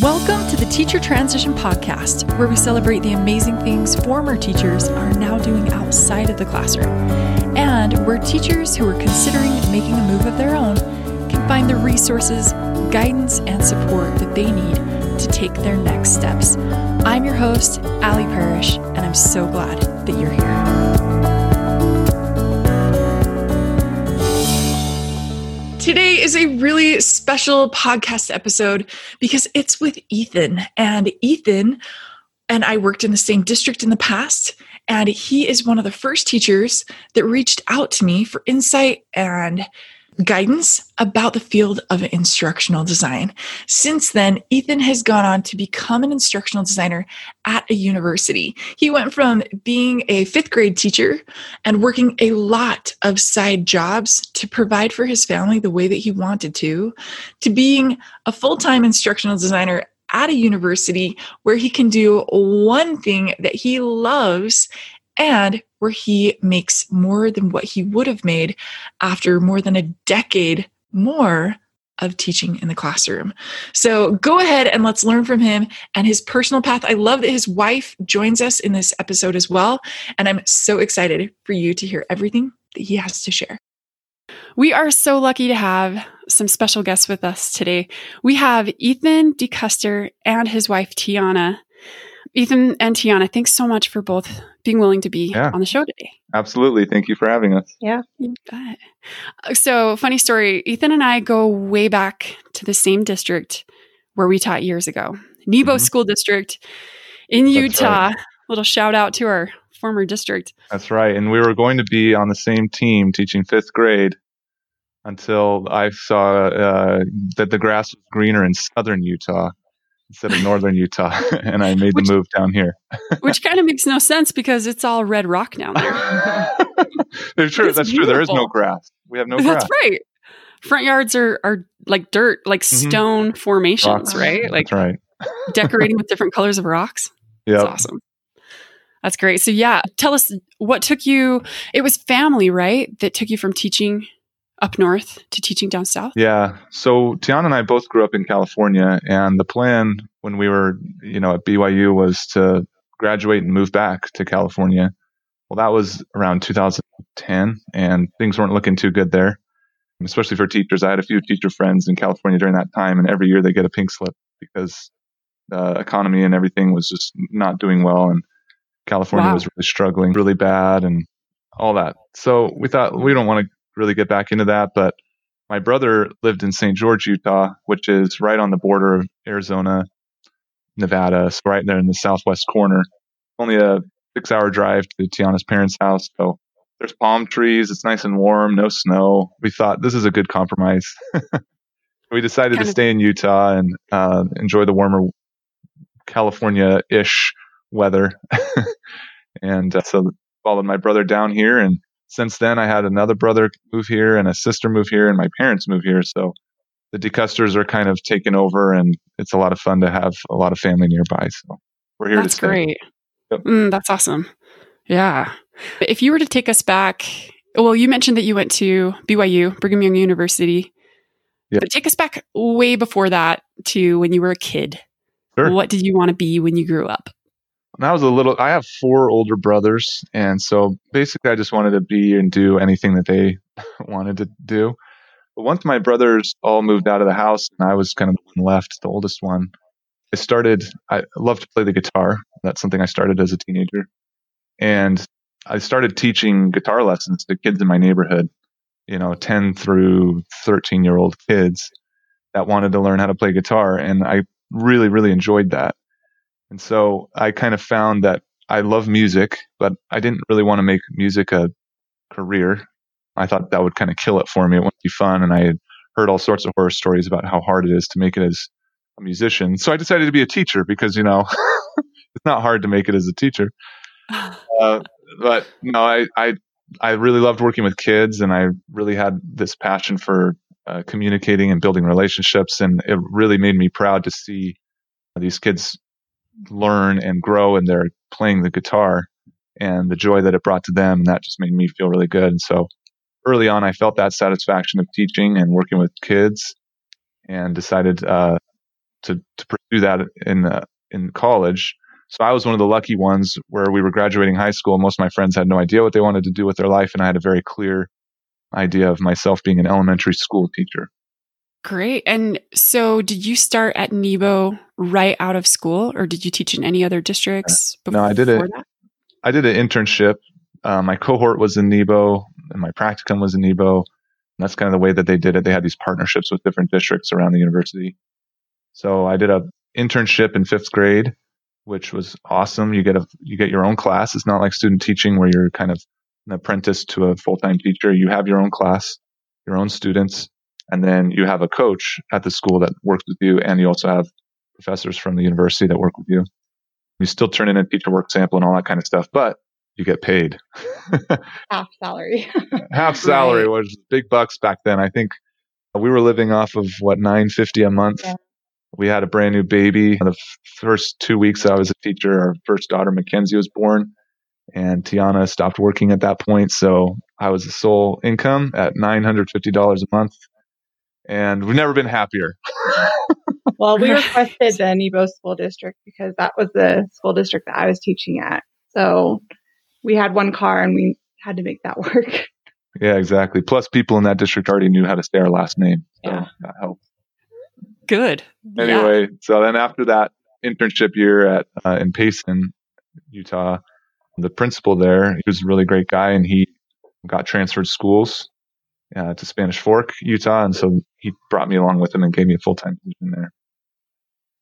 Welcome to the Teacher Transition Podcast, where we celebrate the amazing things former teachers are now doing outside of the classroom, and where teachers who are considering making a move of their own can find the resources, guidance, and support that they need to take their next steps. I'm your host, Allie Parrish, and I'm so glad that you're here. Today is a really special podcast episode because it's with Ethan. And Ethan and I worked in the same district in the past. And he is one of the first teachers that reached out to me for insight and guidance about the field of instructional design. Since then, Ethan has gone on to become an instructional designer at a university. He went from being a fifth grade teacher and working a lot of side jobs to provide for his family the way that he wanted to, to being a full time instructional designer at a university where he can do one thing that he loves and where he makes more than what he would have made after more than a decade more of teaching in the classroom. So go ahead and let's learn from him and his personal path. I love that his wife joins us in this episode as well. And I'm so excited for you to hear everything that he has to share. We are so lucky to have some special guests with us today. We have Ethan Deceuster and his wife, Tiana. Ethan and Tiana, thanks so much for both being willing to be yeah. on the show today. Absolutely. Thank you for having us. Yeah. So, funny story Ethan and I go way back to the same district where we taught years ago, Nebo mm-hmm. School District in Utah. Right. Little shout out to our former district. That's right. And we were going to be on the same team teaching fifth grade until I saw uh, that the grass was greener in southern Utah instead of northern Utah, and I made which, the move down here. which kind of makes no sense because it's all red rock down there. true. That's beautiful. true. There is no grass. We have no grass. That's right. Front yards are are like dirt, like mm-hmm. stone formations, rocks. right? Like That's right. decorating with different colors of rocks. Yeah, That's awesome. That's great. So yeah, tell us what took you. It was family, right, that took you from teaching up north to teaching down south? Yeah. So Tiana and I both grew up in California, and the plan when we were, you know, at BYU was to graduate and move back to California. Well, that was around 2010, and things weren't looking too good there, especially for teachers. I had a few teacher friends in California during that time, and every year they get a pink slip because the economy and everything was just not doing well, and California wow. was really struggling really bad, and all that. So we thought we don't want to really get back into that. But my brother lived in St. George, Utah, which is right on the border of Arizona, Nevada, so right there in the southwest corner. Only a six hour drive to Tiana's parents' house. So there's palm trees. It's nice and warm, no snow. We thought this is a good compromise. we decided kind to stay in Utah and uh, enjoy the warmer California ish weather. and uh, so followed my brother down here and since then, I had another brother move here and a sister move here, and my parents move here. So the Deceusters are kind of taken over, and it's a lot of fun to have a lot of family nearby. So we're here. That's great. Yep. Mm, that's awesome. Yeah. If you were to take us back, well, you mentioned that you went to BYU, Brigham Young University. Yep. But take us back way before that to when you were a kid. Sure. What did you want to be when you grew up? When I was a little, I have four older brothers, and so basically, I just wanted to be and do anything that they wanted to do. But once my brothers all moved out of the house, and I was kind of the one left, the oldest one, I started. I love to play the guitar. That's something I started as a teenager, and I started teaching guitar lessons to kids in my neighborhood. You know, ten through thirteen year old kids that wanted to learn how to play guitar, and I really, really enjoyed that and so I kind of found that I love music, but I didn't really want to make music a career. I thought that would kind of kill it for me. It wouldn't be fun. And I had heard all sorts of horror stories about how hard it is to make it as a musician. So I decided to be a teacher because, you know, it's not hard to make it as a teacher. Uh, but no, I, I, I really loved working with kids and I really had this passion for uh, communicating and building relationships. And it really made me proud to see these kids learn and grow and they're playing the guitar and the joy that it brought to them. And that just made me feel really good. And so early on, I felt that satisfaction of teaching and working with kids and decided uh, to to pursue that in uh, in college. So I was one of the lucky ones where we were graduating high school. Most of my friends had no idea what they wanted to do with their life, and I had a very clear idea of myself being an elementary school teacher. Great. And so, did you start at Nebo right out of school, or did you teach in any other districts? no, I did it. I did an internship. Uh, my cohort was in Nebo, and my practicum was in Nebo. And that's kind of the way that they did it. They had these partnerships with different districts around the university. So I did a internship in fifth grade, which was awesome. You get a you get your own class. It's not like student teaching where you're kind of an apprentice to a full time teacher. You have your own class, your own students, and then you have a coach at the school that works with you, and you also have professors from the university that work with you. You still turn in a teacher work sample and all that kind of stuff, but you get paid half salary. half salary right. was big bucks back then. I think we were living off of what nine fifty a month. Yeah. We had a brand new baby. The first two weeks I was a teacher, our first daughter Mackenzie was born, and Tiana stopped working at that point. So I was the sole income at nine hundred fifty dollars a month, and we've never been happier. well, we requested the Nebo School District because that was the school district that I was teaching at. So we had one car and we had to make that work. Yeah, exactly. Plus, people in that district already knew how to say our last name. So yeah. that helped. Good. Anyway, yeah. so then after that internship year at uh, in Payson, Utah, the principal there, he was a really great guy, and he got transferred schools uh, to Spanish Fork, Utah, and so he brought me along with him and gave me a full time position there.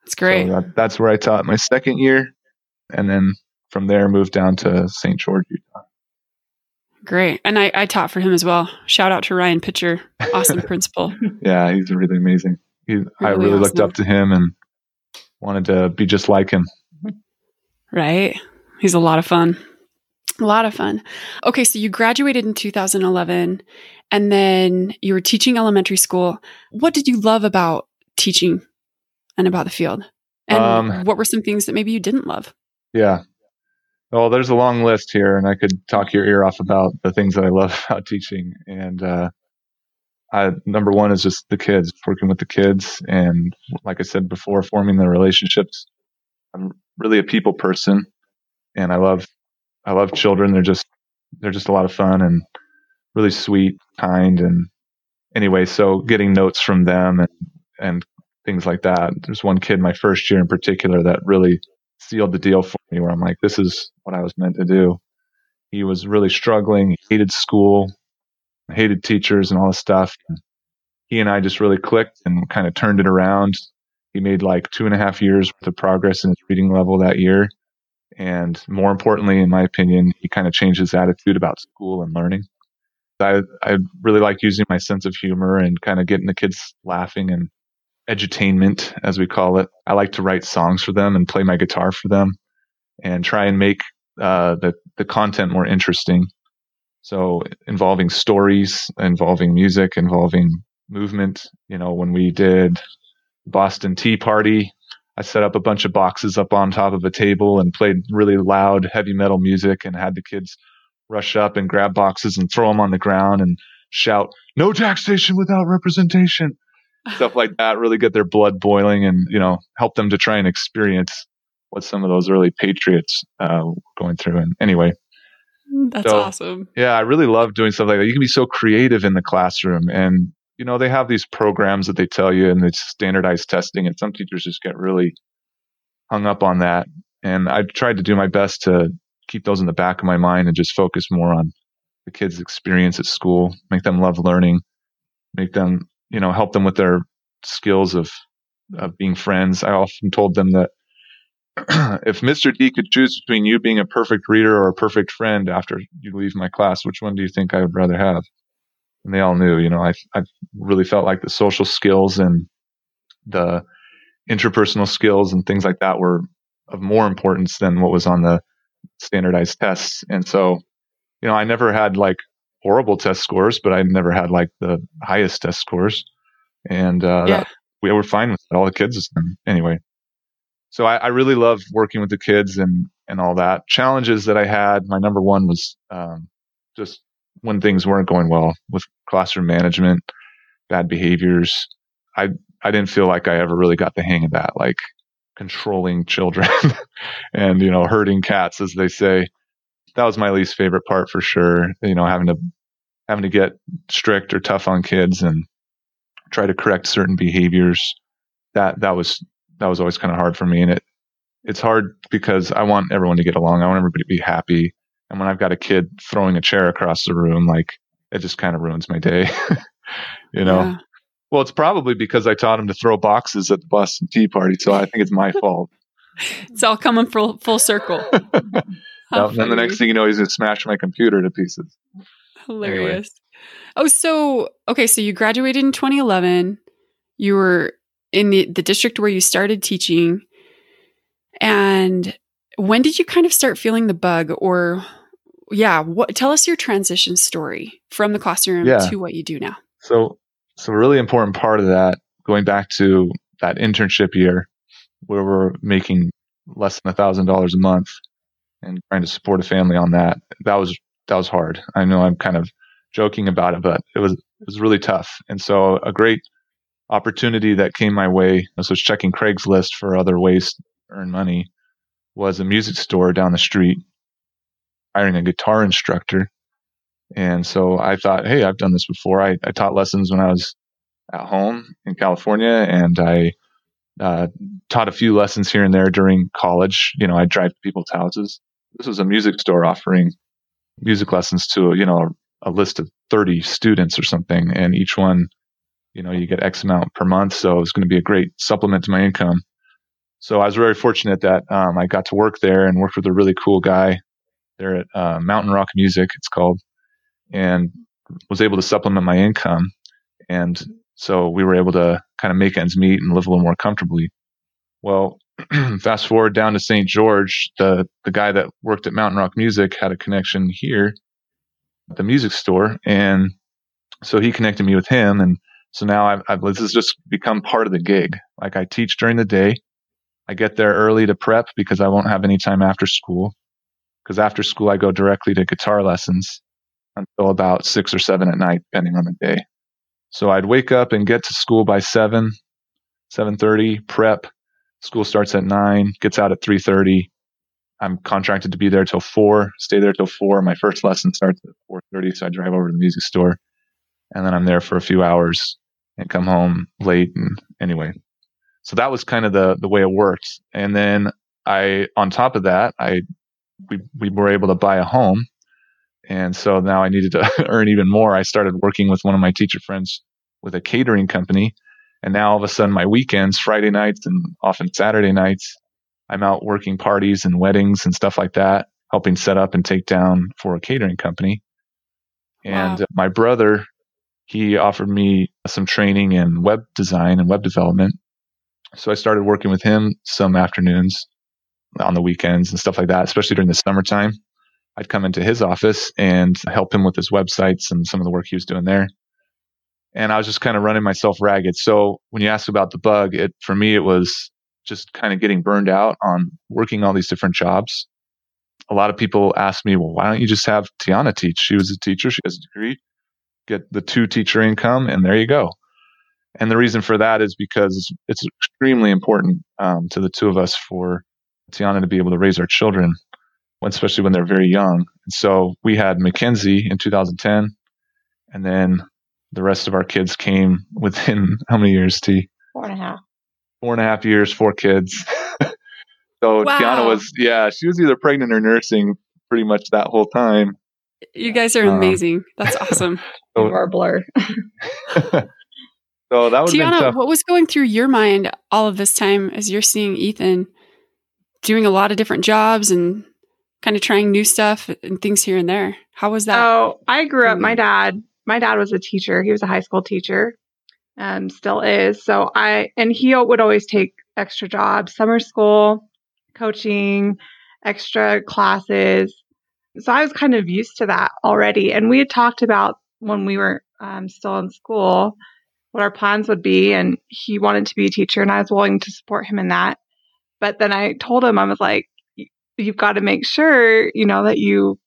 That's great. So that, that's where I taught my second year, and then from there moved down to St. George, Utah. Great. And I, I taught for him as well. Shout out to Ryan Pitcher, awesome principal. Yeah, he's really amazing. He, really I really awesome. looked up to him and wanted to be just like him. Right. He's a lot of fun. A lot of fun. Okay, so you graduated in 2011 and then you were teaching elementary school. What did you love about teaching and about the field? And um, what were some things that maybe you didn't love? Yeah. Well, there's a long list here, and I could talk your ear off about the things that I love about teaching. And uh, I, number one is just the kids, working with the kids, and like I said before, forming the relationships. I'm really a people person, and I love I love children. They're just they're just a lot of fun and really sweet, kind, and anyway. So getting notes from them and and things like that. There's one kid my first year in particular that really sealed the deal for me where I'm like, this is what I was meant to do. He was really struggling. He hated school, hated teachers and all this stuff. And he and I just really clicked and kind of turned it around. He made like two and a half years worth of progress in his reading level that year. And more importantly, in my opinion, he kind of changed his attitude about school and learning. I, I really like using my sense of humor and kind of getting the kids laughing and edutainment, as we call it. I like to write songs for them and play my guitar for them and try and make uh, the, the content more interesting. So involving stories, involving music, involving movement. You know, when we did Boston Tea Party, I set up a bunch of boxes up on top of a table and played really loud heavy metal music and had the kids rush up and grab boxes and throw them on the ground and shout, no taxation without representation. Stuff like that really get their blood boiling and you know help them to try and experience what some of those early patriots uh, were going through. And anyway that's so, awesome. yeah i really love doing stuff like that. You can be so creative in the classroom and you know they have these programs that they tell you and it's standardized testing and some teachers just get really hung up on that and i tried to do my best to keep those in the back of my mind and just focus more on the kids experience at school make them love learning make them you know, help them with their skills of, of being friends. I often told them that if Mr. D could choose between you being a perfect reader or a perfect friend after you leave my class, which one do you think I would rather have? And they all knew, you know, I, I really felt like the social skills and the interpersonal skills and things like that were of more importance than what was on the standardized tests. And so, you know, I never had like horrible test scores, but I never had like the highest test scores. And uh, yeah. that, we were fine with it. all the kids. Anyway, so I, I, really love working with the kids and and all that. Challenges that I had. My number one was um, just when things weren't going well with classroom management, bad behaviors. I I didn't feel like I ever really got the hang of that, like controlling children and, you know, herding cats, as they say. That was my least favorite part for sure. You know, having to, having to get strict or tough on kids and try to correct certain behaviors. That, that was, that was always kind of hard for me. And it, it's hard because I want everyone to get along. I want everybody to be happy. And when I've got a kid throwing a chair across the room, like it just kind of ruins my day. you know? Yeah. Well, it's probably because I taught him to throw boxes at the Boston Tea Party. So I think it's my fault. It's all coming full, full circle. and then the next thing you know, he's going to smash my computer to pieces. Hilarious. Anyway. Oh, so, okay. So you graduated in 2011. You were in the, the district where you started teaching. And when did you kind of start feeling the bug or yeah, what tell us your transition story from the classroom yeah. to what you do now. So so a really important part of that going back to that internship year where we're making less than a thousand dollars a month and trying to support a family on that. That was that was hard. I know I'm kind of joking about it, but it was it was really tough. And so a great opportunity that came my way, I was checking Craigslist for other ways to earn money, was a music store down the street hiring a guitar instructor. And so I thought, hey, I've done this before. I, I taught lessons when I was at home in California, and I uh, taught a few lessons here and there during college. You know, I drive to people's houses. This was a music store offering music lessons to you know a, list of 30 students or something, and each one, you know, you get X amount per month. So it's going to be a great supplement to my income. So I was very fortunate that um, I got to work there and worked with a really cool guy there at uh, Mountain Rock Music, it's called, and was able to supplement my income. And so we were able to kind of make ends meet and live a little more comfortably. Well, fast forward down to St. George, the, the guy that worked at Mountain Rock Music had a connection here at the music store. And so he connected me with him. And so now I've, I've, this has just become part of the gig. Like I teach during the day. I get there early to prep because I won't have any time after school because after school I go directly to guitar lessons until about six or seven at night, depending on the day. So I'd wake up and get to school by seven, seven thirty, prep. School starts at nine, gets out at three thirty. I'm contracted to be there till four, stay there till four. My first lesson starts at four thirty, so I drive over to the music store, and then I'm there for a few hours and come home late. And anyway, so that was kind of the the way it worked. And then I, on top of that, I we, we were able to buy a home. And so now I needed to earn even more. I started working with one of my teacher friends with a catering company. And now all of a sudden, my weekends, Friday nights and often Saturday nights, I'm out working parties and weddings and stuff like that, helping set up and take down for a catering company. And wow. my brother, he offered me some training in web design and web development. So I started working with him some afternoons on the weekends and stuff like that, especially during the summertime. I'd come into his office and help him with his websites and some of the work he was doing there. And I was just kind of running myself ragged. So when you ask about the bug, it for me it was just kind of getting burned out on working all these different jobs. A lot of people ask me, well, why don't you just have Tiana teach? She was a teacher, she has a degree, get the two teacher income, and there you go. And the reason for that is because it's extremely important um, to the two of us for Tiana to be able to raise our children, especially when they're very young. And so we had Mackenzie in 2010, and then the rest of our kids came within how many years, T? Four and a half. Four and a half years, four kids. so wow. Tiana was, yeah, she was either pregnant or nursing pretty much that whole time. You guys are um, amazing. Um, That's awesome. so, you are blur. so that was Tiana. What was going through your mind all of this time as you're seeing Ethan doing a lot of different jobs and kind of trying new stuff and things here and there. How was that? Oh, I grew up. My dad, my dad was a teacher. He was a high school teacher, and still is. So I and he would always take extra jobs, summer school, coaching, extra classes. So I was kind of used to that already. And we had talked about when we were um, still in school what our plans would be, and he wanted to be a teacher, and I was willing to support him in that. But then I told him, I was like, you've got to make sure, you know, that you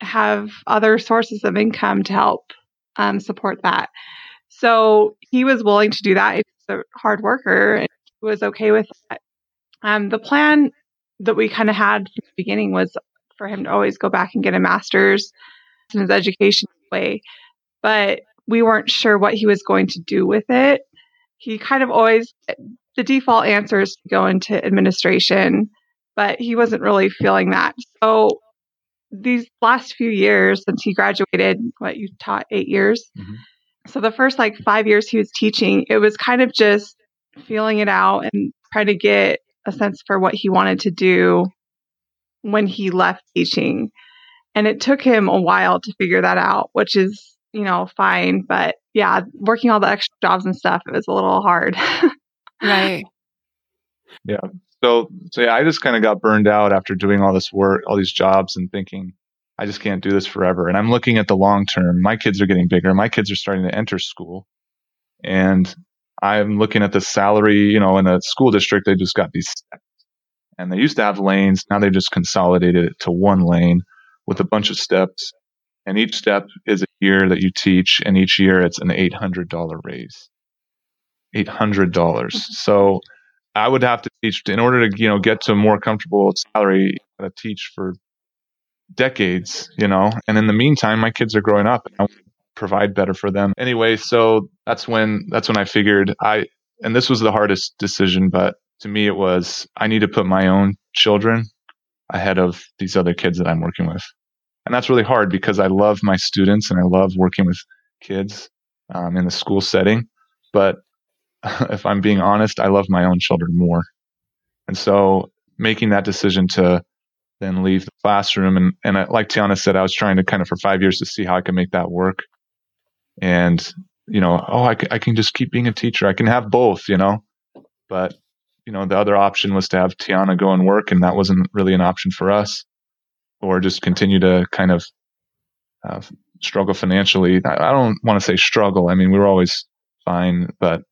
have other sources of income to help um, support that. So he was willing to do that. He's a hard worker and he was okay with that. Um, the plan that we kind of had from the beginning was for him to always go back and get a master's in his education way, but we weren't sure what he was going to do with it. He kind of always, the default answer is to go into administration, but he wasn't really feeling that. So these last few years since he graduated, what you taught eight years. Mm-hmm. So the first like five years he was teaching, it was kind of just feeling it out and trying to get a sense for what he wanted to do when he left teaching. And it took him a while to figure that out, which is, you know, fine. But yeah, working all the extra jobs and stuff, it was a little hard. right. Yeah. So, so yeah, I just kind of got burned out after doing all this work, all these jobs and thinking, I just can't do this forever. And I'm looking at the long term. My kids are getting bigger. My kids are starting to enter school. And I'm looking at the salary, you know, in a school district, they just got these steps. And they used to have lanes. Now they just consolidated it to one lane with a bunch of steps. And each step is a year that you teach. And each year it's an $800 raise. $800. Mm-hmm. So I would have to teach in order to, you know, get to a more comfortable salary, to teach for decades, you know, and in the meantime, my kids are growing up and I want to provide better for them. Anyway, so that's when that's when I figured I and this was the hardest decision, but to me it was I need to put my own children ahead of these other kids that I'm working with. And that's really hard because I love my students and I love working with kids um, in the school setting. But if I'm being honest, I love my own children more. And so making that decision to then leave the classroom and, and I, like Tiana said, I was trying to kind of for five years to see how I could make that work. And you know oh I, I can just keep being a teacher. I can have both you know? But you know the other option was to have tiana go and work and that wasn't really an option for us. Or just continue to kind of uh, struggle financially. I, I don't want to say struggle. I mean we were always fine but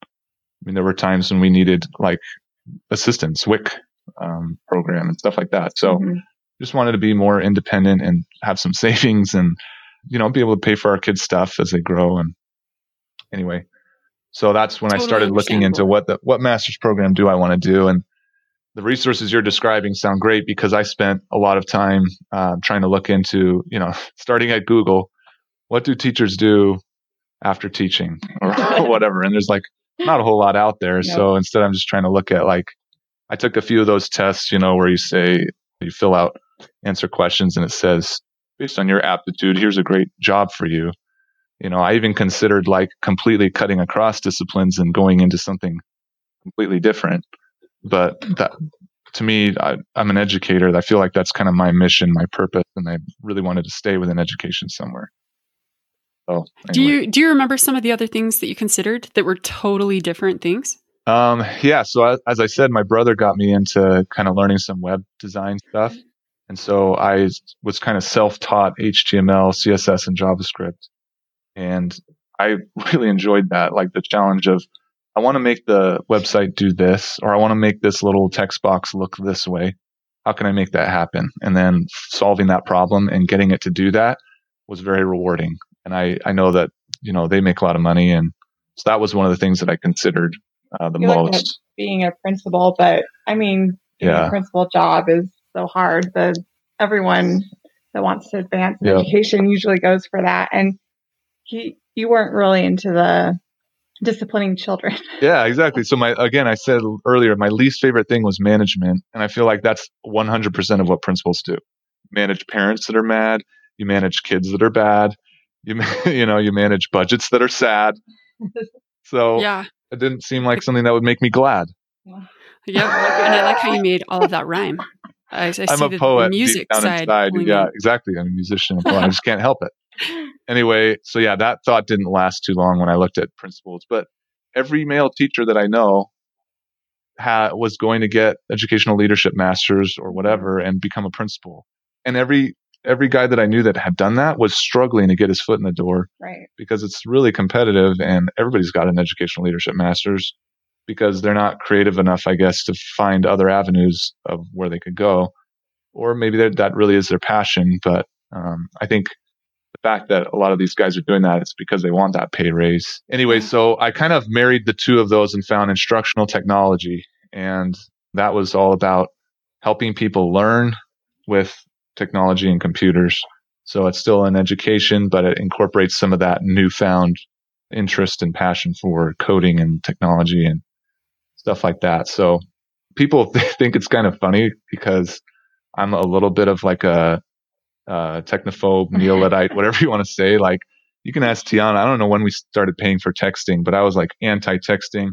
mean there were times when we needed like assistance WIC um, program and stuff like that so mm-hmm. just wanted to be more independent and have some savings and you know, be able to pay for our kids' stuff as they grow. And anyway, so that's when totally I started looking into what the what master's program do I want to do, and the resources you're describing sound great because I spent a lot of time uh, trying to look into, you know, starting at Google, what do teachers do after teaching or whatever, and there's like not a whole lot out there. So instead, I'm just trying to look at like I took a few of those tests, you know, where you say you fill out answer questions and it says based on your aptitude, here's a great job for you. You know, I even considered like completely cutting across disciplines and going into something completely different. But that, to me, I, am an educator. I feel like that's kind of my mission, my purpose, and I really wanted to stay within education somewhere. So, anyway. do you do you remember some of the other things that you considered that were totally different things? Um, yeah. So as I said, my brother got me into kind of learning some web design stuff. And so I was kind of self taught HTML, CSS, and JavaScript. And I really enjoyed that, like the challenge of, I want to make the website do this, or I want to make this little text box look this way. How can I make that happen? And then solving that problem and getting it to do that was very rewarding. And I, I know that, you know, they make a lot of money. And so that was one of the things that I considered uh, the most. being a principal, but I mean, yeah. a principal job is so hard. The everyone that wants to advance in education usually goes for that. And he, you weren't really into the disciplining children. yeah, exactly. So my again, I said earlier, my least favorite thing was management, and I feel like that's 100% of what principals do. Manage parents that are mad. You manage kids that are bad. You you know you manage budgets that are sad. So yeah, it didn't seem like something that would make me glad. Yeah, and I like how you made all of that rhyme. I, am a poet. music side. Inside. Yeah, exactly. I'm a musician. I just can't help it. Anyway, so yeah, that thought didn't last too long when I looked at principals. But every male teacher that I know ha- was going to get educational leadership masters or whatever mm. and become a principal. And every every guy that I knew that had done that was struggling to get his foot in the door. Right. Because it's really competitive and everybody's got an educational leadership masters because they're not creative enough, I guess, to find other avenues of where they could go. Or maybe that really is their passion. But um, I think the fact that a lot of these guys are doing that, it's because they want that pay raise. Anyway, so I kind of married the two of those and found instructional technology. And that was all about helping people learn with technology and computers. So it's still an education, but it incorporates some of that newfound interest and passion for coding and technology and stuff like that. So people think it's kind of funny because I'm a little bit of like a, a technophobe, neo Luddite, whatever you want to say. Like you can ask Tiana. I don't know when we started paying for texting, but I was like anti-texting.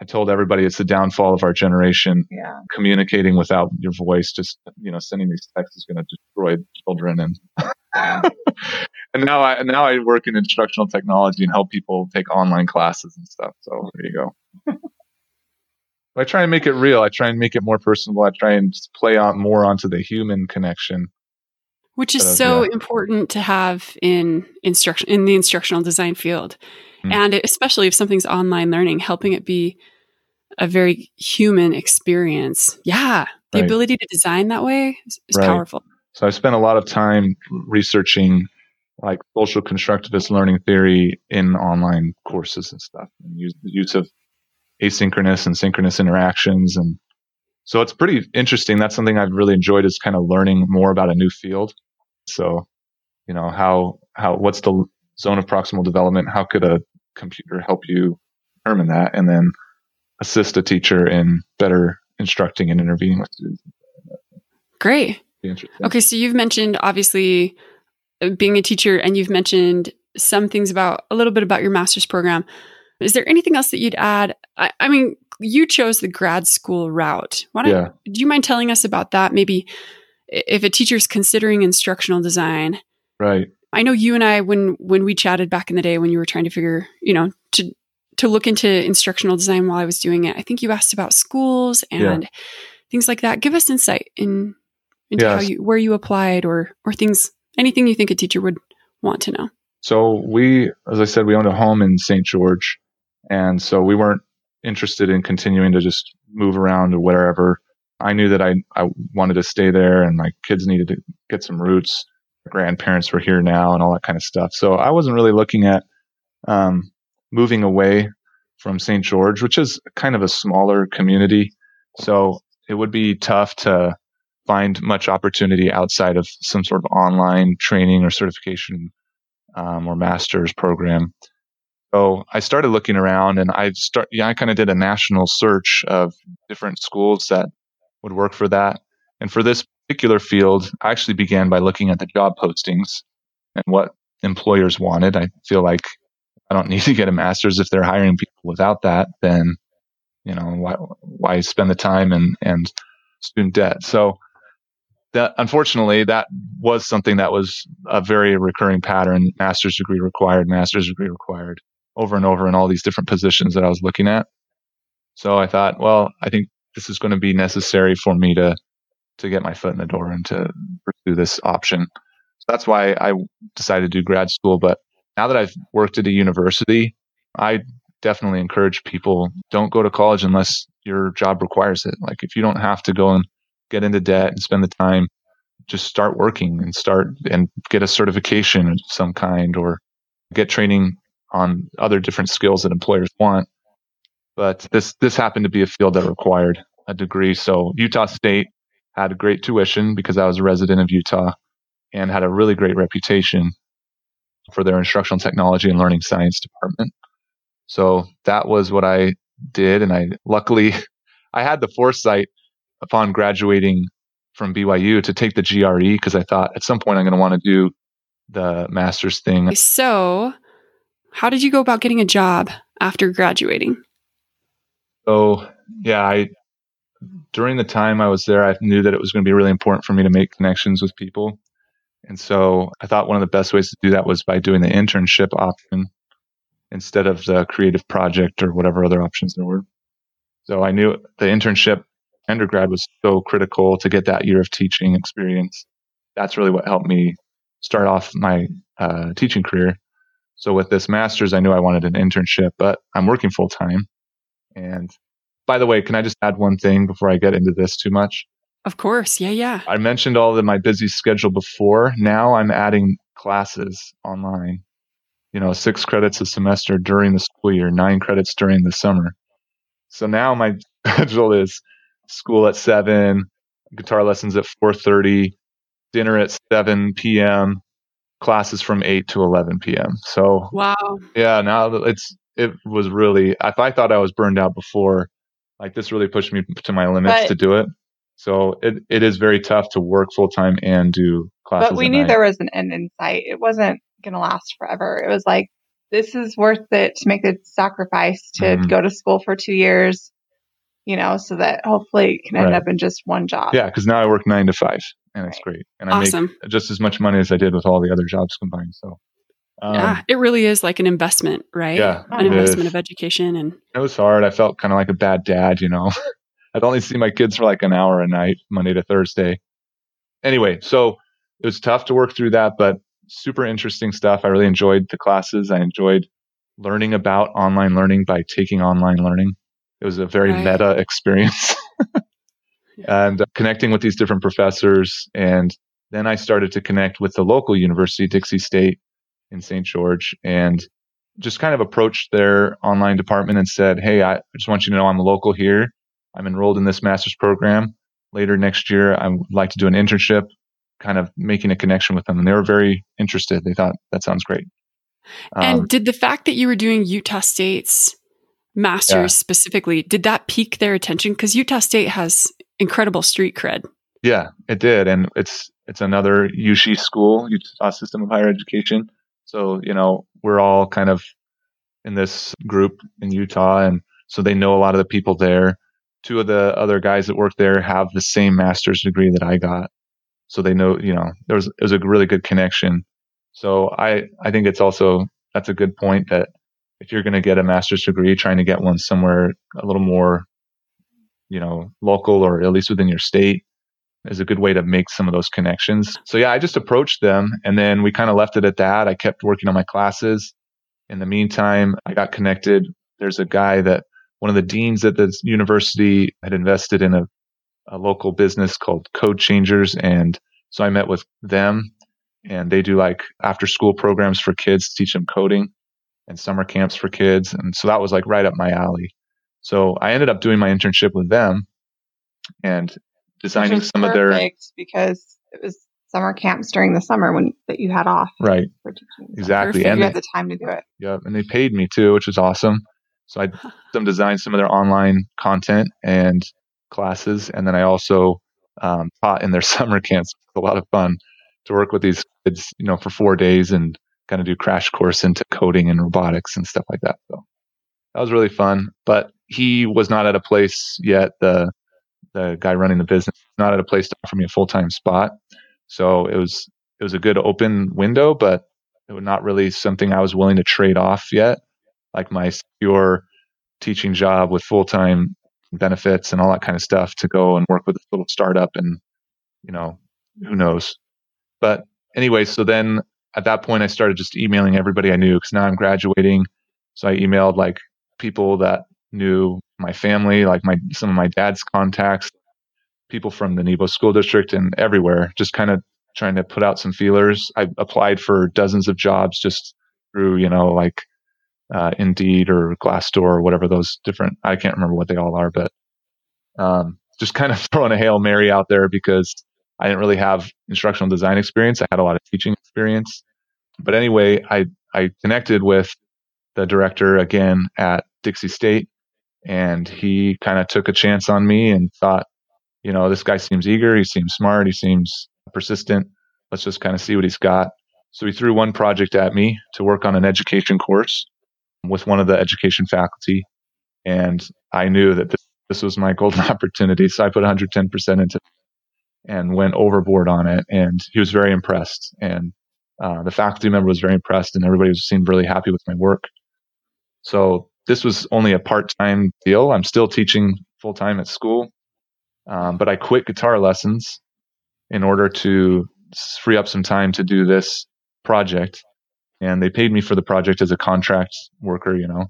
I told everybody it's the downfall of our generation. Yeah. Communicating without your voice, just you know, sending these texts is going to destroy children. And and now I now I work in instructional technology and help people take online classes and stuff. So there you go. I try and make it real. I try and make it more personal. I try and play on more onto the human connection. Which is so yeah. important to have in instruction in the instructional design field. Mm. And especially if something's online learning, helping it be a very human experience. Yeah. The right. ability to design that way is, is right. powerful. So I spent a lot of time researching like social constructivist learning theory in online courses and stuff and use the use of asynchronous and synchronous interactions. And so it's pretty interesting. That's something I've really enjoyed is kind of learning more about a new field. So, you know, how, how, what's the zone of proximal development? How could a computer help you determine that? And then assist a teacher in better instructing and intervening with students. Great. Okay. So you've mentioned obviously uh, being a teacher and you've mentioned some things about a little bit about your master's program. Is there anything else that you'd add? I, I mean, you chose the grad school route. Why don't, yeah. Do you mind telling us about that? Maybe if a teacher's considering instructional design. Right. I know you and I when when we chatted back in the day when you were trying to figure, you know, to to look into instructional design while I was doing it. I think you asked about schools and yeah. things like that. Give us insight in into yes. how you where you applied or or things anything you think a teacher would want to know. So we as I said we owned a home in St. George and so we weren't interested in continuing to just move around or wherever. I knew that I, I wanted to stay there and my kids needed to get some roots. grandparents were here now and all that kind of stuff. So I wasn't really looking at um, moving away from St. George, which is kind of a smaller community. So it would be tough to find much opportunity outside of some sort of online training or certification um, or master's program. So I started looking around and I start, yeah, I kind of did a national search of different schools that would work for that. And for this particular field, I actually began by looking at the job postings and what employers wanted. I feel like I don't need to get a master's if they're hiring people without that, then, you know, why, why spend the time and, and student debt? So that unfortunately that was something that was a very recurring pattern. Master's degree required, master's degree required over and over in all these different positions that I was looking at. So I thought, well, I think this is going to be necessary for me to to get my foot in the door and to pursue this option. So that's why I decided to do grad school. But now that I've worked at a university, I definitely encourage people don't go to college unless your job requires it. Like if you don't have to go and get into debt and spend the time, just start working and start and get a certification of some kind or get training on other different skills that employers want. But this this happened to be a field that required a degree. So Utah State had a great tuition because I was a resident of Utah and had a really great reputation for their instructional technology and learning science department. So that was what I did. And I luckily I had the foresight upon graduating from BYU to take the GRE because I thought at some point I'm going to want to do the master's thing. So how did you go about getting a job after graduating? So, yeah, I during the time I was there, I knew that it was going to be really important for me to make connections with people. And so I thought one of the best ways to do that was by doing the internship option instead of the creative project or whatever other options there were. So I knew the internship undergrad was so critical to get that year of teaching experience. That's really what helped me start off my uh, teaching career. So with this master's, I knew I wanted an internship, but I'm working full time. And by the way, can I just add one thing before I get into this too much? Of course. Yeah, yeah. I mentioned all of my busy schedule before. Now I'm adding classes online. You know, six credits a semester during the school year, nine credits during the summer. So now my schedule is school at seven, guitar lessons at four thirty, dinner at seven p.m., classes from eight to eleven p.m. So wow, yeah, now it's it was really if I thought I was burned out before, like this really pushed me to my limits But- to do it. So it, it is very tough to work full time and do classes. But we knew night. there was an end in sight. It wasn't going to last forever. It was like, this is worth it to make the sacrifice to Mhm. go to school for two years, you know, so that hopefully it can end Right. up in just one job. Yeah, because now I work nine to five, and it's great, and I awesome. make just as much money as I did with all the other jobs combined. So, um, yeah, it really is like an investment, right? Yeah, an investment is. of education and it was hard. I felt kind of like a bad dad, you know. I'd only see my kids for like an hour a night, Monday to Thursday. Anyway, so it was tough to work through that, but super interesting stuff. I really enjoyed the classes. I enjoyed learning about online learning by taking online learning. It was a very Right. meta experience. and uh, connecting with these different professors. And then I started to connect with the local university, Dixie State in St. George, and just kind of approached their online department and said, Hey, I just want you to know I'm a local here. I'm enrolled in this master's program. Later next year, I would like to do an internship, kind of making a connection with them. And they were very interested. They thought that sounds great. Um, and did the fact that you were doing Utah State's masters Yeah. specifically did that pique their attention because Utah State has incredible street cred. Yeah, it did, and it's it's another USHE school, Utah System of Higher Education. So you know we're all kind of in this group in Utah, and so they know a lot of the people there. Two of the other guys that work there have the same master's degree that I got, so they know you know there was it was a really good connection. So I I think it's also that's a good point that if you're going to get a master's degree, trying to get one somewhere a little more you know local or at least within your state is a good way to make some of those connections. So yeah, I just approached them and then we kind of left it at that. I kept working on my classes. In the meantime, I got connected. There's a guy that one of the deans at the university had invested in a, a local business called Code Changers. And so I met with them and they do like after school programs for kids to teach them coding and summer camps for kids. And so that was like right up my alley. So I ended up doing my internship with them and designing some of their because it was summer camps during the summer when that you had off right. for teaching. So exactly. and you had the time to do it. yeah and they paid me too which was awesome. So i them design some of their online content and classes. And then i also um, taught in their summer camps. It was a lot of fun to work with these kids you know for four days and kind of do crash course into coding and robotics and stuff like that. So that was really fun. But he was not at a place yet the the guy running the business not at a place to offer me a full-time spot so it was it was a good open window but it was not really something I was willing to trade off yet, like my secure teaching job with full time benefits and all that kind of stuff to go and work with a little startup and, you know, who knows. But anyway, so then at that point, I started just emailing everybody I knew because now I'm graduating. So I emailed like people that knew my family, like my some of my dad's contacts, people from the Nebo School District and everywhere, just kind of trying to put out some feelers. I applied for dozens of jobs just through, you know, like uh, Indeed or Glassdoor or whatever those different, I can't remember what they all are, but um, just kind of throwing a Hail Mary out there because I didn't really have instructional design experience. I had a lot of teaching experience. But anyway, I, I connected with the director again at Dixie State and he kind of took a chance on me and thought, you know, this guy seems eager. He seems smart. He seems persistent. Let's just kind of see what he's got. So he threw one project at me to work on an education course with one of the education faculty. And I knew that this, this was my golden opportunity. So I put 110% into it and went overboard on it. And he was very impressed. And uh, the faculty member was very impressed, and everybody seemed really happy with my work. So this was only a part time deal. I'm still teaching full time at school, um, but I quit guitar lessons in order to free up some time to do this project. And they paid me for the project as a contract worker, you know.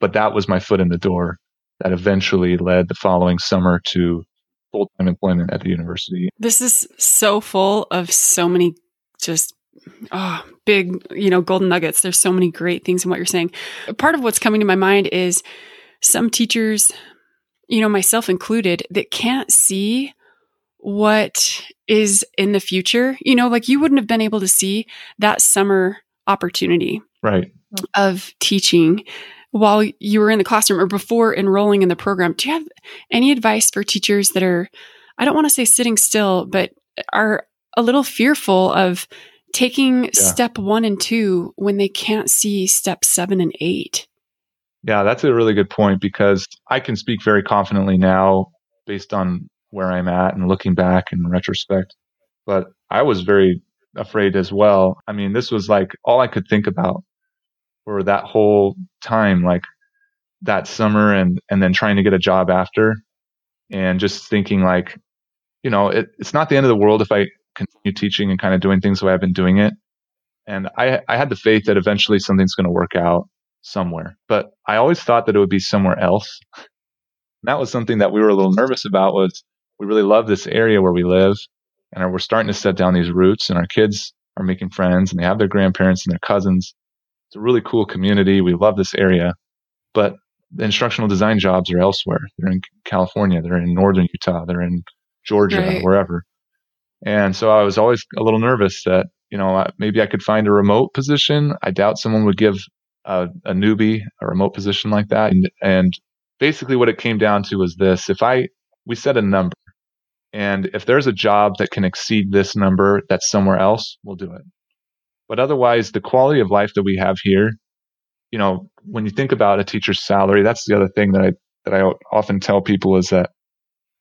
But that was my foot in the door that eventually led the following summer to full time employment at the university. This is so full of so many just oh, big, you know, golden nuggets. There's so many great things in what you're saying. Part of what's coming to my mind is some teachers, you know, myself included, that can't see what is in the future. You know, like you wouldn't have been able to see that summer opportunity right of teaching while you were in the classroom or before enrolling in the program. Do you have any advice for teachers that are, I don't want to say sitting still, but are a little fearful of taking yeah. step one and two when they can't see step seven and eight? Yeah, that's a really good point because I can speak very confidently now based on where I'm at and looking back in retrospect. But I was very afraid as well. I mean, this was like all I could think about for that whole time, like that summer and, and then trying to get a job after and just thinking like, you know, it, it's not the end of the world if I continue teaching and kind of doing things the way I've been doing it. And I, I had the faith that eventually something's going to work out somewhere, but I always thought that it would be somewhere else. And that was something that we were a little nervous about was we really love this area where we live and we're starting to set down these roots and our kids are making friends and they have their grandparents and their cousins. It's a really cool community. We love this area, but the instructional design jobs are elsewhere. They're in California. They're in Northern Utah. They're in Georgia, right. wherever. And so I was always a little nervous that, you know, maybe I could find a remote position. I doubt someone would give a, a newbie a remote position like that. And, and basically what it came down to was this. If I, we set a number and if there's a job that can exceed this number that's somewhere else, we'll do it. But otherwise, the quality of life that we have here, you know, when you think about a teacher's salary, that's the other thing that I, that I often tell people is that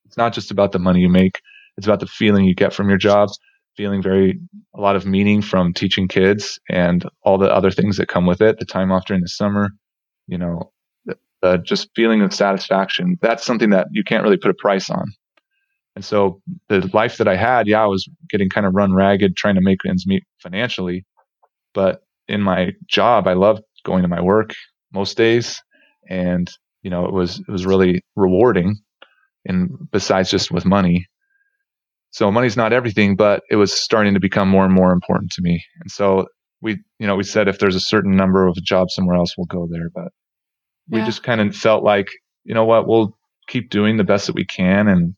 it's not just about the money you make. It's about the feeling you get from your job, feeling very, a lot of meaning from teaching kids and all the other things that come with it, the time off during the summer, you know, the, just feeling of satisfaction. That's something that you can't really put a price on. And so the life that I had, yeah, I was getting kind of run ragged trying to make ends meet financially. But in my job, I loved going to my work most days. And, you know, it was, it was really rewarding. And besides just with money. So money's not everything, but it was starting to become more and more important to me. And so we, you know, we said if there's a certain number of jobs somewhere else, we'll go there. But we yeah. just kind of felt like, you know what, we'll keep doing the best that we can and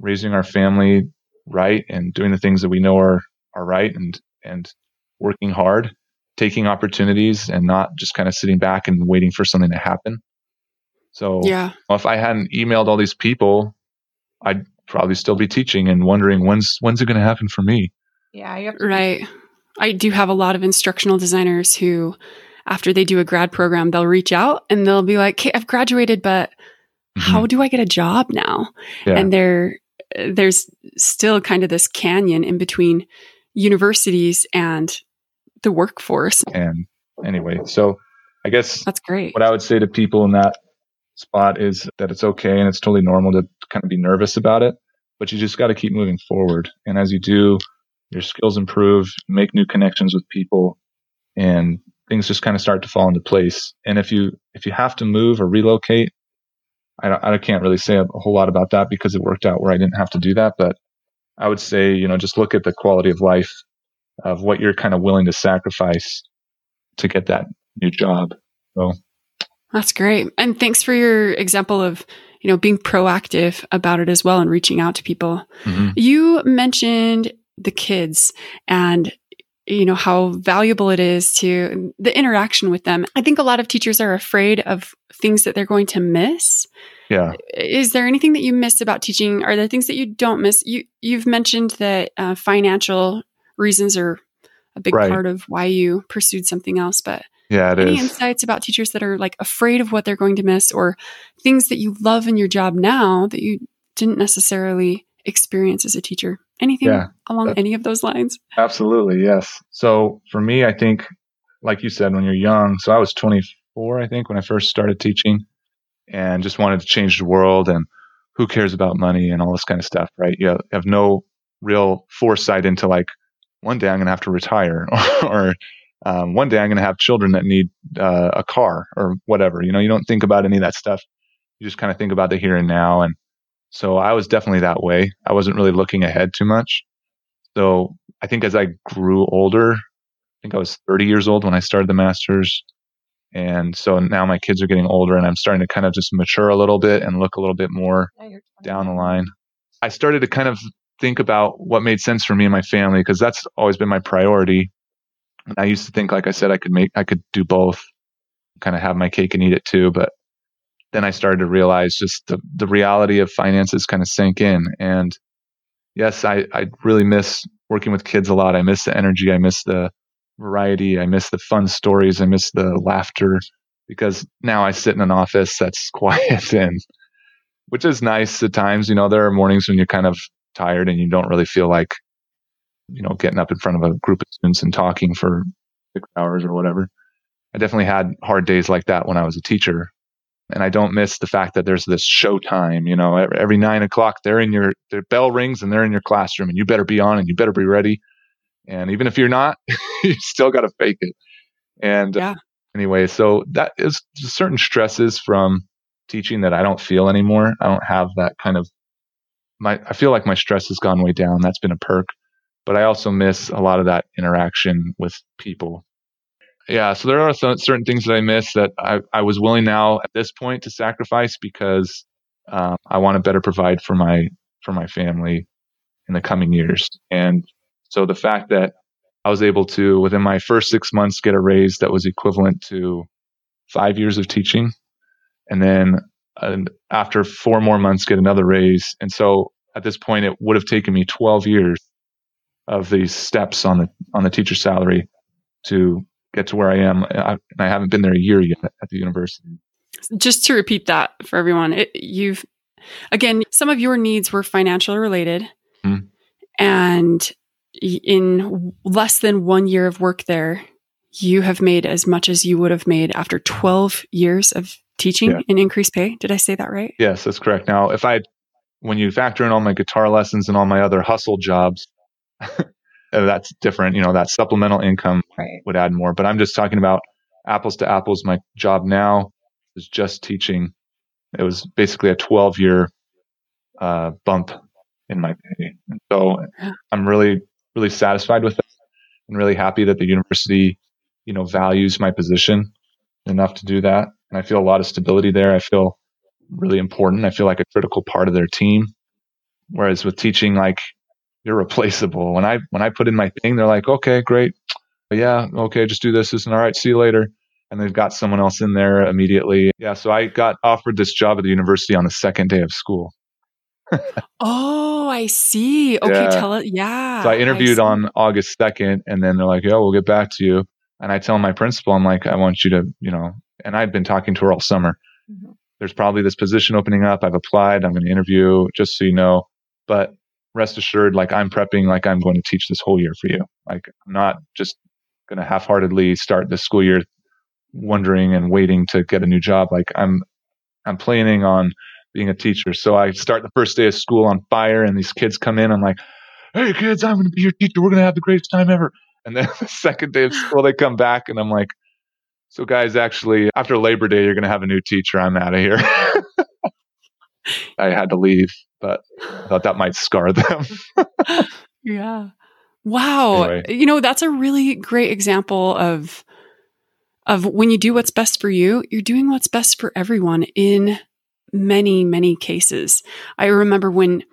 raising our family right and doing the things that we know are are right and and working hard, taking opportunities and not just kind of sitting back and waiting for something to happen. So yeah. if I hadn't emailed all these people, I'd probably still be teaching and wondering when's when's it going to happen for me. Yeah, right. I do have a lot of instructional designers who after they do a grad program, they'll reach out and they'll be like, "Okay, I've graduated, but mm-hmm. how do I get a job now?" Yeah. And they're there's still kind of this canyon in between universities and the workforce. And anyway, so I guess that's great. What I would say to people in that spot is that it's okay and it's totally normal to kind of be nervous about it, but you just got to keep moving forward. And as you do, your skills improve, make new connections with people, and things just kind of start to fall into place. And if you if you have to move or relocate, I, I can't really say a, a whole lot about that because it worked out where I didn't have to do that. But I would say, you know, just look at the quality of life of what you're kind of willing to sacrifice to get that new job. So that's great. And thanks for your example of, you know, being proactive about it as well and reaching out to people. Mm-hmm. You mentioned the kids and you know how valuable it is to the interaction with them. I think a lot of teachers are afraid of things that they're going to miss. Yeah. Is there anything that you miss about teaching? Are there things that you don't miss? You you've mentioned that uh, financial reasons are a big right. part of why you pursued something else, but yeah, any is. insights about teachers that are like afraid of what they're going to miss, or things that you love in your job now that you didn't necessarily experience as a teacher? Anything yeah, along any of those lines? Absolutely, yes. So for me, I think, like you said, when you're young, so I was 24, I think, when I first started teaching and just wanted to change the world and who cares about money and all this kind of stuff, right? You have no real foresight into like, one day I'm going to have to retire or, um, one day I'm going to have children that need uh, a car or whatever. You know, you don't think about any of that stuff. You just kind of think about the here and now. And so I was definitely that way. I wasn't really looking ahead too much. So I think as I grew older, I think I was 30 years old when I started the master's. And so now my kids are getting older and I'm starting to kind of just mature a little bit and look a little bit more down the line. I started to kind of think about what made sense for me and my family because that's always been my priority. And I used to think, like I said, I could make, I could do both, kind of have my cake and eat it too. But then I started to realize just the, the reality of finances kind of sank in. And yes, I, I really miss working with kids a lot. I miss the energy. I miss the variety. I miss the fun stories. I miss the laughter because now I sit in an office that's quiet and which is nice at times. You know, there are mornings when you're kind of tired and you don't really feel like, you know, getting up in front of a group of students and talking for six hours or whatever. I definitely had hard days like that when I was a teacher. And I don't miss the fact that there's this show time, you know, every, every nine o'clock they're in your, their bell rings and they're in your classroom and you better be on and you better be ready. And even if you're not, you still got to fake it. And uh, yeah. anyway, so that is certain stresses from teaching that I don't feel anymore. I don't have that kind of my I feel like my stress has gone way down. That's been a perk. But I also miss a lot of that interaction with people. Yeah, so there are certain things that I miss that I, I was willing now at this point to sacrifice because um, I want to better provide for my for my family in the coming years. And so the fact that I was able to within my first six months get a raise that was equivalent to five years of teaching and then after four more months get another raise. And so at this point, it would have taken me 12 years of these steps on the on the teacher salary to get to where I am. I, and I haven't been there a year yet at the university. Just to repeat that for everyone, it, you've again some of your needs were financially related, mm-hmm. and in less than one year of work there, you have made as much as you would have made after 12 years of teaching yeah. in increased pay. Did I say that right? Yes, that's correct. Now, if I, when you factor in all my guitar lessons and all my other hustle jobs, that's different. You know, that supplemental income right. would add more. But I'm just talking about apples to apples. My job now is just teaching. It was basically a 12 year uh, bump in my pay. And so I'm really, really satisfied with it and really happy that the university, you know, values my position enough to do that and I feel a lot of stability there. I feel really important. I feel like a critical part of their team. Whereas with teaching, like you're. When I when I put in my thing, they're like, okay, great, yeah, okay, just do this, this, and all right, see you later. And they've got someone else in there immediately. Yeah, so I got offered this job at the university on the second day of school. oh, I see. Okay, yeah. tell it. Yeah. So I interviewed I on August 2nd, and then they're like, yeah, we'll get back to you. And I tell my principal, I'm like, I want you to, you know, and I'd been talking to her all summer. Mm-hmm. There's probably this position opening up. I've applied. I'm going to interview just so you know. But rest assured, like I'm prepping, like I'm going to teach this whole year for you. Like I'm not just going to half heartedly start this school year wondering and waiting to get a new job. Like I'm, I'm planning on being a teacher. So I start the first day of school on fire and these kids come in. I'm like, Hey kids, I'm going to be your teacher. We're going to have the greatest time ever. And then the second day of school, they come back and I'm like, so, guys, actually, after Labor Day, you're going to have a new teacher. I'm out of here. I had to leave, but I thought that might scar them. yeah. Wow. Anyway. You know, that's a really great example of of when you do what's best for you, you're doing what's best for everyone in many, many cases. I remember when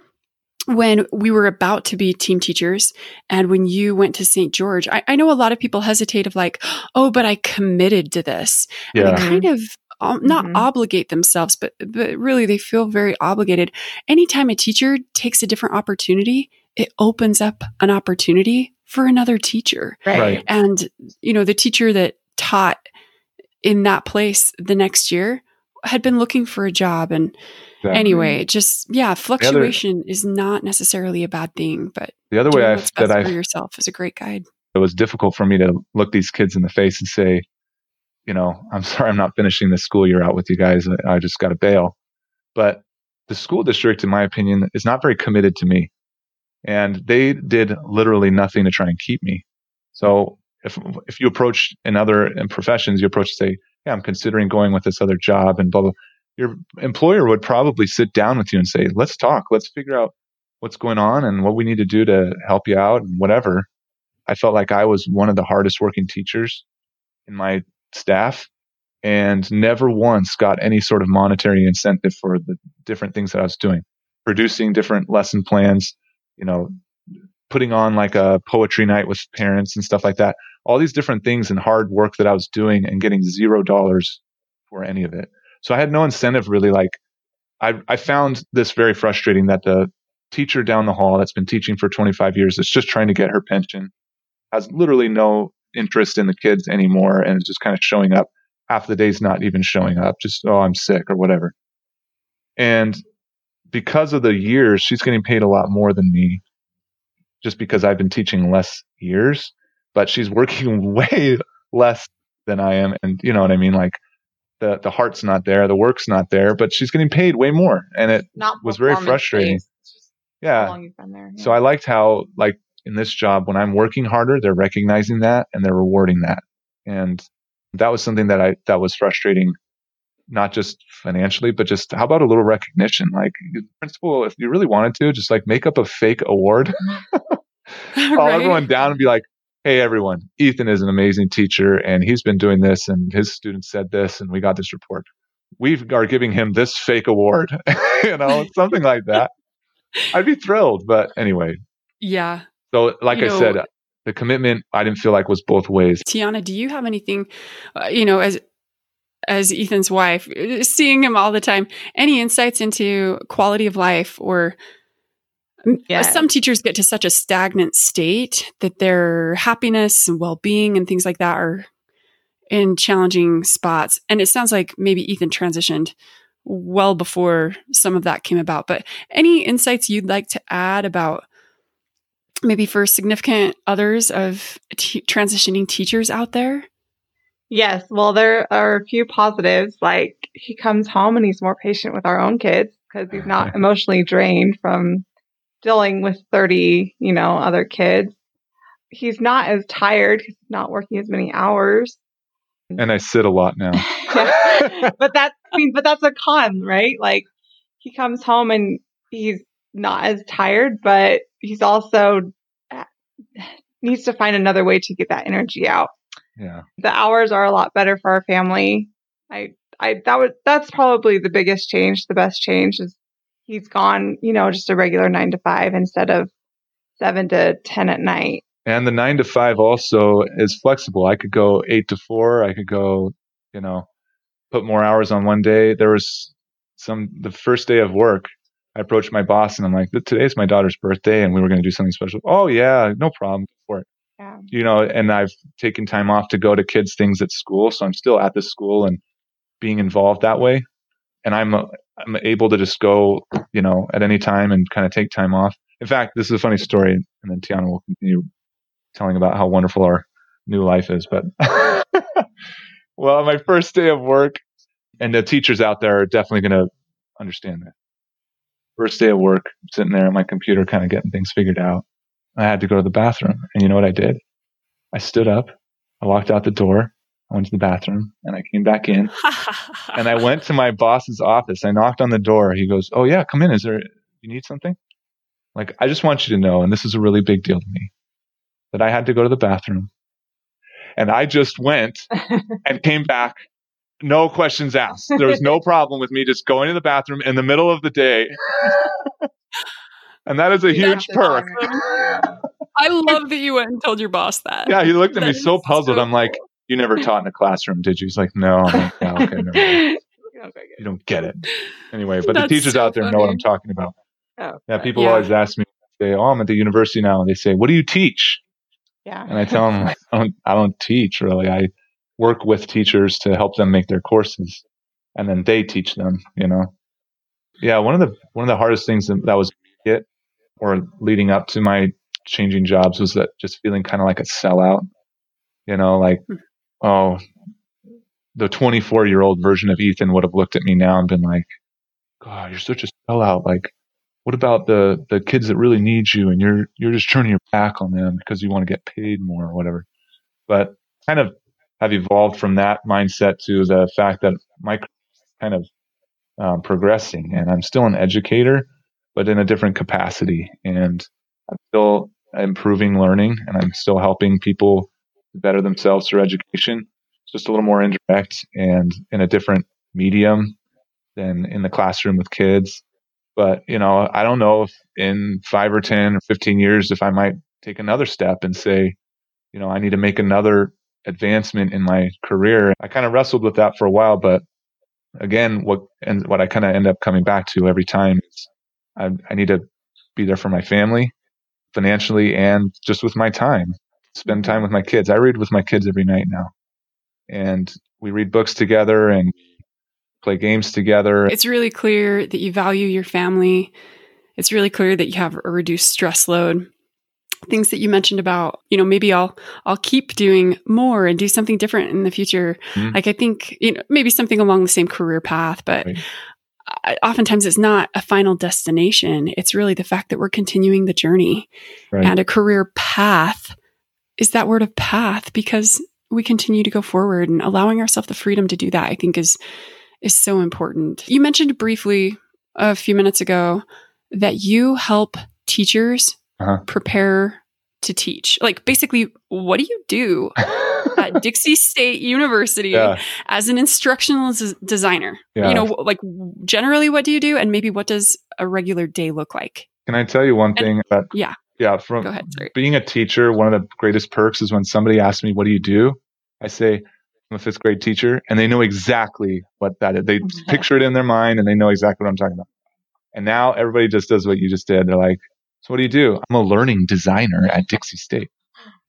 when we were about to be team teachers and when you went to St. George, I, I, know a lot of people hesitate of like, oh, but I committed to this. Yeah. And they kind of um, not mm-hmm. obligate themselves, but but really they feel very obligated. Anytime a teacher takes a different opportunity, it opens up an opportunity for another teacher. Right. And you know, the teacher that taught in that place the next year had been looking for a job and Exactly. Anyway, just yeah, fluctuation other, is not necessarily a bad thing, but the other way I that I for yourself is a great guide. It was difficult for me to look these kids in the face and say, you know, I'm sorry, I'm not finishing this school year out with you guys. I, just got to bail. But the school district, in my opinion, is not very committed to me, and they did literally nothing to try and keep me. So if if you approach in other in professions, you approach say, yeah, I'm considering going with this other job and blah blah your employer would probably sit down with you and say, let's talk, let's figure out what's going on and what we need to do to help you out and whatever. I felt like I was one of the hardest working teachers in my staff and never once got any sort of monetary incentive for the different things that I was doing, producing different lesson plans, you know, putting on like a poetry night with parents and stuff like that. All these different things and hard work that I was doing and getting zero dollars for any of it. So I had no incentive really. Like I, I found this very frustrating that the teacher down the hall that's been teaching for 25 years is just trying to get her pension has literally no interest in the kids anymore and is just kind of showing up half the day's not even showing up just oh i'm sick or whatever and because of the years she's getting paid a lot more than me just because i've been teaching less years but she's working way less than i am and you know what i mean like the the heart's not there the work's not there but she's getting paid way more and it Not was very frustrating performance-based. It's just how yeah been there. so I liked how, like in this job, when I'm working harder, they're recognizing that and they're rewarding that. And that was something that I that was frustrating, not just financially, but just how about a little recognition? Like principal, if you really wanted to, just like make up a fake award, call Right? everyone down and be like, "Hey, everyone, Ethan is an amazing teacher, and he's been doing this, and his students said this, and we got this report. We are giving him this fake award, you know, something like that." I'd be thrilled, but anyway, Yeah. So, like You I know- said, the commitment I didn't feel like was both ways. Tiana, do you have anything, uh, you know, as as Ethan's wife, uh, seeing him all the time, any insights into quality of life or m- Yes. some teachers get to such a stagnant state that their happiness and well-being and things like that are in challenging spots. And it sounds like maybe Ethan transitioned well before some of that came about. But any insights you'd like to add about maybe for significant others of t- transitioning teachers out there? Yes. Well, there are a few positives. Like he comes home and he's more patient with our own kids because he's not emotionally drained from dealing with 30, you know, other kids. He's not as tired. He's not working as many hours. And I sit a lot now. but that, I mean, but that's a con, right? Like he comes home and he's not as tired, but he's also uh, needs to find another way to get that energy out Yeah. the hours are a lot better for our family. I, I, that was, that's probably the biggest change. The best change is he's gone, you know, just a regular nine to five instead of seven to 10 at night. And the nine to five also is flexible. I could go eight to four. I could go, you know, put more hours on one day. There was some, the first day of work, I approached my boss and I'm like, today's my daughter's birthday and we were going to do something special. Oh, yeah, no problem for it. Yeah. You know, and I've taken time off to go to kids' things at school. So I'm still at the school and being involved that way. And I'm, I'm able to just go, you know, at any time and kind of take time off. In fact, this is a funny story, and then Tiana will continue telling about how wonderful our new life is. But well, my first day of work, and the teachers out there are definitely going to understand that. First day of work, sitting there at my computer, kind of getting things figured out. I had to go to the bathroom, and you know what I did? I stood up, I walked out the door, I went to the bathroom, and I came back in, and I went to my boss's office. I knocked on the door. He goes, "Oh yeah, come in. Is there you need something?" Like I just want you to know, and this is a really big deal to me, that I had to go to the bathroom, and I just went and came back, no questions asked. There was no problem with me just going to the bathroom in the middle of the day, and that is a huge perk. I love that you went and told your boss that. Yeah, he looked at me so puzzled. so I'm like, cool. "You never taught in a classroom, did you?" He's like, "No." I'm like, "Yeah, okay, never mind. Okay, you don't get it. Anyway, but the teachers so out there know what. I'm talking about. Oh, Yeah, people Yeah. always ask me, say, "Oh, I'm at the university now," and they say, "What do you teach?" Yeah. And I tell them, "I don't, I don't teach really. I work with teachers to help them make their courses, and then they teach them." You know, yeah. One of the one of the hardest things that, that was it or leading up to my changing jobs was that just feeling kind of like a sellout. You know, like, Hmm. oh, the 24 year old version of Ethan would have looked at me now and been like, God, you're such a sellout. Like, what about the the kids that really need you and you're you're just turning your back on them because you want to get paid more or whatever. But kind of have evolved from that mindset to the fact that my kind of um, progressing and I'm still an educator, but in a different capacity. And I'm still improving learning and I'm still helping people better themselves through education. Just a little more indirect and in a different medium than in the classroom with kids. But, you know, I don't know if in five or 10 or 15 years, if I might take another step and say, you know, I need to make another advancement in my career. I kind of wrestled with that for a while, but again, what and what I kind of end up coming back to every time is I, I need to be there for my family financially and just with my time spend time with my kids. I read with my kids every night now. And we read books together and play games together. It's really clear that you value your family. It's really clear that you have a reduced stress load things that you mentioned about you know maybe i'll i'll keep doing more and do something different in the future mm-hmm. like i think you know maybe something along the same career path but right oftentimes it's not a final destination. It's really the fact that we're continuing the journey. Right. And a career path is that word of path because we continue to go forward and allowing ourselves the freedom to do that, I think is is so important. You mentioned briefly a few minutes ago that you help teachers uh-huh. prepare to teach. Like basically, what do you do at Dixie State University yeah. as an instructional z- designer? Yeah. You know, like generally, what do you do, and maybe what does a regular day look like? Can I tell you one and, thing? That, yeah, yeah. From Go ahead, being a teacher, one of the greatest perks is when somebody asks me, "What do you do?" I say, "I'm a fifth grade teacher," and they know exactly what that is. They picture it in their mind, and they know exactly what I'm talking about. And now everybody just does what you just did. They're like, "So what do you do?" I'm a learning designer at Dixie State.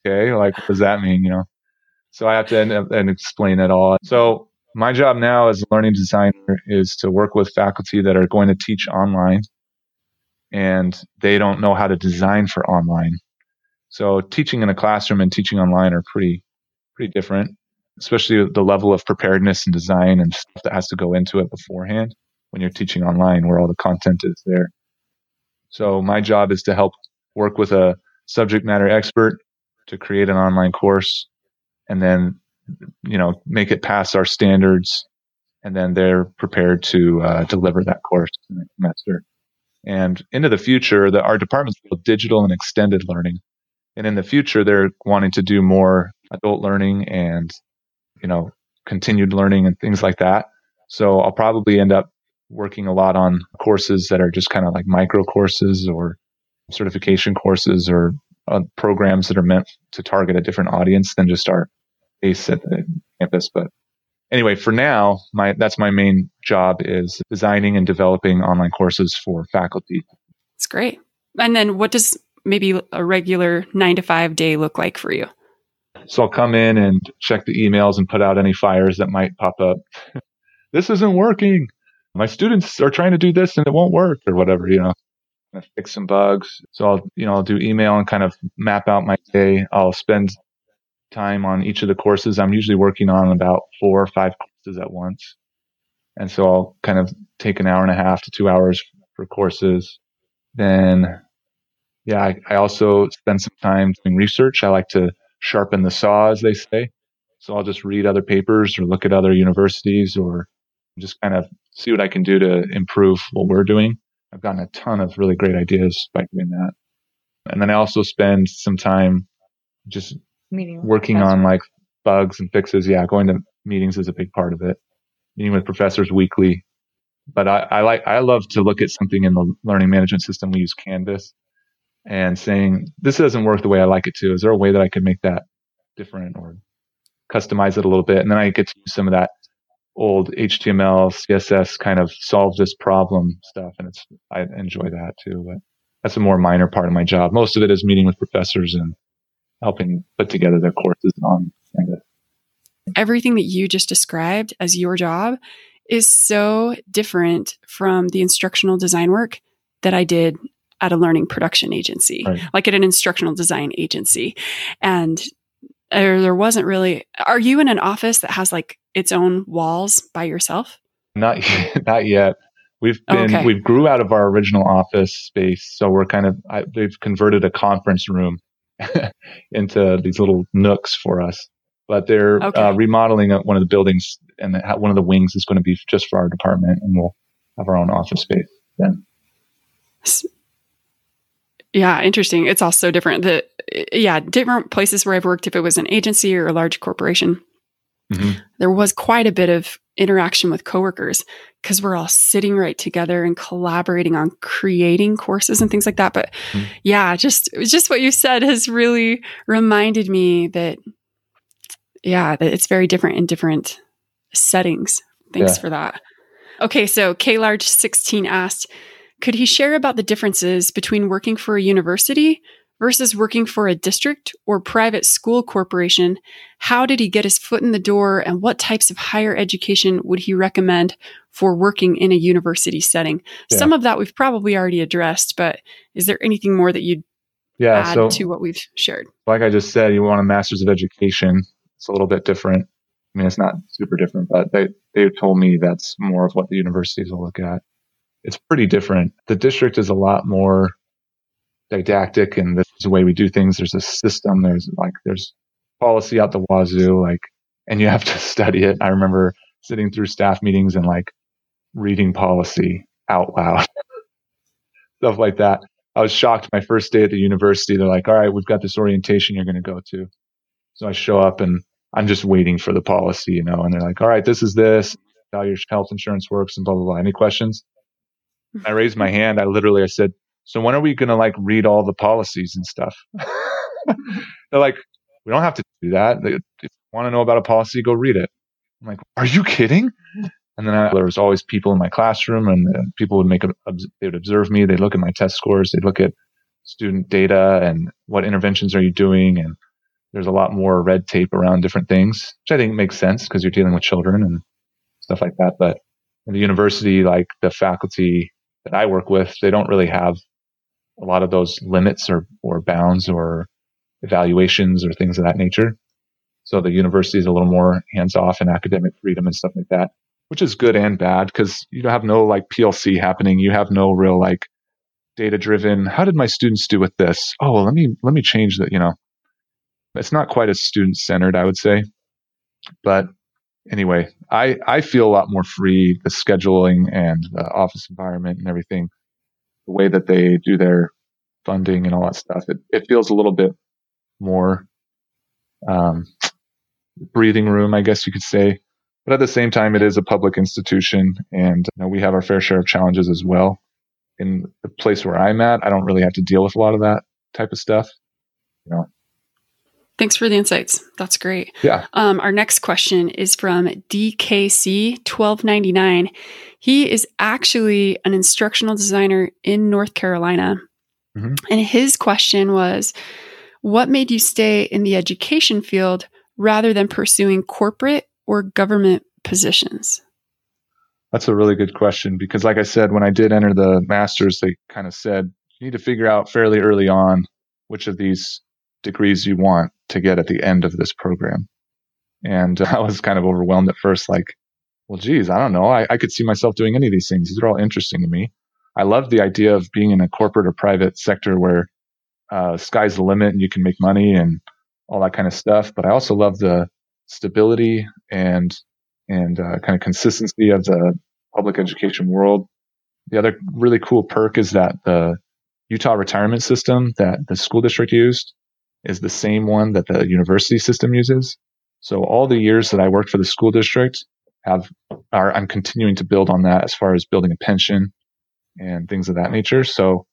Okay, like what does that mean? You know, so I have to end up and explain it all. So my job now as a learning designer is to work with faculty that are going to teach online and they don't know how to design for online. So teaching in a classroom and teaching online are pretty, pretty different, especially the level of preparedness and design and stuff that has to go into it beforehand when you're teaching online where all the content is there. So my job is to help work with a subject matter expert to create an online course and then you know make it pass our standards. And then they're prepared to uh, deliver that course in the semester and into the future the, our department's called digital and extended learning. And in the future they're wanting to do more adult learning and you know continued learning and things like that. So i'll probably end up working a lot on courses that are just kind of like micro courses or certification courses or uh, programs that are meant to target a different audience than just our base at the campus. But anyway, for now, my that's my main job is designing and developing online courses for faculty. It's great. And then what does maybe a regular nine to five day look like for you? So I'll come in and check the emails and put out any fires that might pop up. this isn't working. My students are trying to do this and it won't work or whatever, you know. Fix some bugs. So I'll, you know, I'll do email and kind of map out my day. I'll spend time on each of the courses. I'm usually working on about four or five courses at once. And so I'll kind of take an hour and a half to two hours for courses. Then, yeah, I, I also spend some time doing research. I like to sharpen the saw, as they say. So I'll just read other papers or look at other universities or just kind of see what I can do to improve what we're doing. I've gotten a ton of really great ideas by doing that. And then I also spend some time just meeting working on like bugs and fixes. Yeah, going to meetings is a big part of it. Meeting with professors weekly. But I, I like I love to look at something in the learning management system. We use Canvas and saying this doesn't work the way I like it to. Is there a way that I could make that different or customize it a little bit? And then I get to use some of that old HTML, CSS kind of solve this problem stuff, and it's I enjoy that too. But that's a more minor part of my job. Most of it is meeting with professors and helping put together their courses on Canvas. Everything that you just described as your job is so different from the instructional design work that I did at a learning production agency, right. like at an instructional design agency. And there, there wasn't really, are you in an office that has like its own walls by yourself? Not, not yet. We've been, okay. we've grew out of our original office space. So we're kind of, I, they've converted a conference room into these little nooks for us. But they're okay. uh, remodeling one of the buildings, and one of the wings is going to be just for our department, and we'll have our own office space then. Yeah, interesting. It's all so different. The yeah, different places where I've worked, if it was an agency or a large corporation, mm-hmm. there was quite a bit of interaction with coworkers because we're all sitting right together and collaborating on creating courses and things like that. But mm-hmm. yeah, just just what you said has really reminded me that yeah, that it's very different in different settings. Thanks yeah. for that. Okay, so K Large 16 asked, could he share about the differences between working for a university versus working for a district or private school corporation? How did he get his foot in the door and what types of higher education would he recommend for working in a university setting? Yeah. Some of that we've probably already addressed, but is there anything more that you'd yeah, add so, to what we've shared? Like I just said, you want a master's of education. It's a little bit different. I mean, it's not super different, but they, they told me that's more of what the universities will look at it's pretty different. The district is a lot more didactic and this is the way we do things. There's a system. There's like, there's policy out the wazoo, like, and you have to study it. I remember sitting through staff meetings and like reading policy out loud, stuff like that. I was shocked my first day at the university. They're like, all right, we've got this orientation you're going to go to. So I show up and I'm just waiting for the policy, you know, and they're like, all right, this is this, how your health insurance works and blah, blah, blah. Any questions? I raised my hand. I literally I said, "So when are we going to like read all the policies and stuff?" They're like, "We don't have to do that. If you want to know about a policy, go read it." I'm like, "Are you kidding?" And then I, there was always people in my classroom, and uh, people would make a, they would observe me. They'd look at my test scores. They'd look at student data and what interventions are you doing. And there's a lot more red tape around different things, which I think makes sense because you're dealing with children and stuff like that. But in the university, like the faculty that I work with, they don't really have a lot of those limits or, or bounds or evaluations or things of that nature. So the university is a little more hands off and academic freedom and stuff like that, which is good and bad because you don't have no like PLC happening. You have no real like data driven. How did my students do with this? Oh, well, let me, let me change that. You know, it's not quite as student centered, I would say, but anyway, I, I feel a lot more free, the scheduling and the office environment and everything, the way that they do their funding and all that stuff. It, it feels a little bit more um, breathing room, I guess you could say. But at the same time, it is a public institution and you know, we have our fair share of challenges as well. In the place where I'm at, I don't really have to deal with a lot of that type of stuff. You know, Thanks for the insights. That's great. Yeah. Um, our next question is from DKC1299. He is actually an instructional designer in North Carolina. Mm-hmm. And his question was What made you stay in the education field rather than pursuing corporate or government positions? That's a really good question because, like I said, when I did enter the master's, they kind of said you need to figure out fairly early on which of these degrees you want to get at the end of this program. And I was kind of overwhelmed at first, like, well, geez, I don't know. I, I could see myself doing any of these things. These are all interesting to me. I love the idea of being in a corporate or private sector where uh, sky's the limit and you can make money and all that kind of stuff. But I also love the stability and and uh, kind of consistency of the public education world. The other really cool perk is that the Utah retirement system that the school district used is the same one that the university system uses. So all the years that I worked for the school district have are I'm continuing to build on that as far as building a pension and things of that nature. So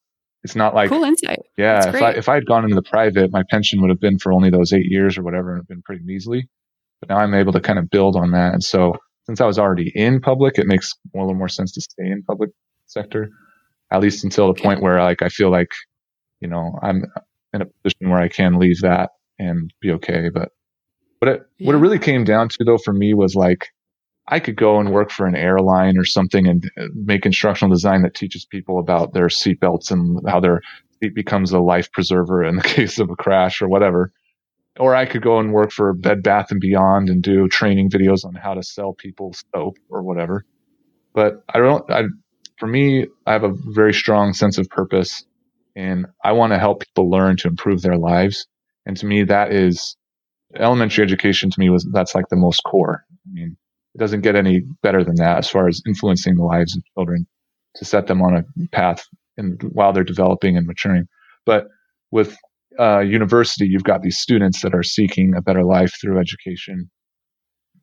it's not like cool insight. Yeah, if I if I had gone into the private, my pension would have been for only those eight years or whatever, and been pretty measly. But now I'm able to kind of build on that. And so since I was already in public, it makes a little more sense to stay in public sector, at least until the okay. point where like I feel like, you know, I'm in a position where I can leave that and be okay. But what it yeah. what it really came down to though for me was like I could go and work for an airline or something and uh, make instructional design that teaches people about their seatbelts and how their seat becomes a life preserver in the case of a crash or whatever. Or I could go and work for Bed Bath and Beyond and do training videos on how to sell people soap or whatever. But I don't, I, for me, I have a very strong sense of purpose and I want to help people learn to improve their lives. And to me, that is elementary education to me was that's like the most core. I mean, it doesn't get any better than that as far as influencing the lives of children to set them on a path while they're developing and maturing. But with uh, university, you've got these students that are seeking a better life through education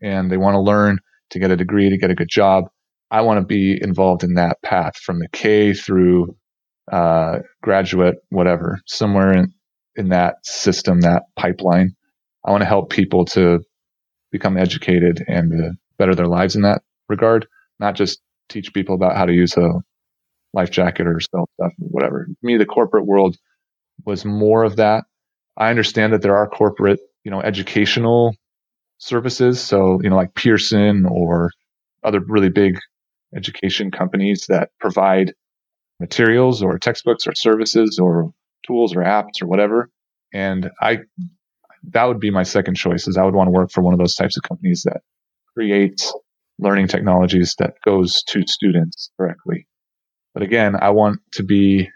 and they want to learn to get a degree, to get a good job. I want to be involved in that path from the K through uh, graduate, whatever, somewhere in, in that system, that pipeline. I want to help people to become educated and to better their lives in that regard, not just teach people about how to use a life jacket or sell stuff or whatever. To me, the corporate world was more of that. I understand that there are corporate, you know, educational services. So, you know, like Pearson or other really big education companies that provide materials or textbooks or services or tools or apps or whatever. And I, that would be my second choice is I would want to work for one of those types of companies that creates learning technologies that goes to students directly. But again, I want to be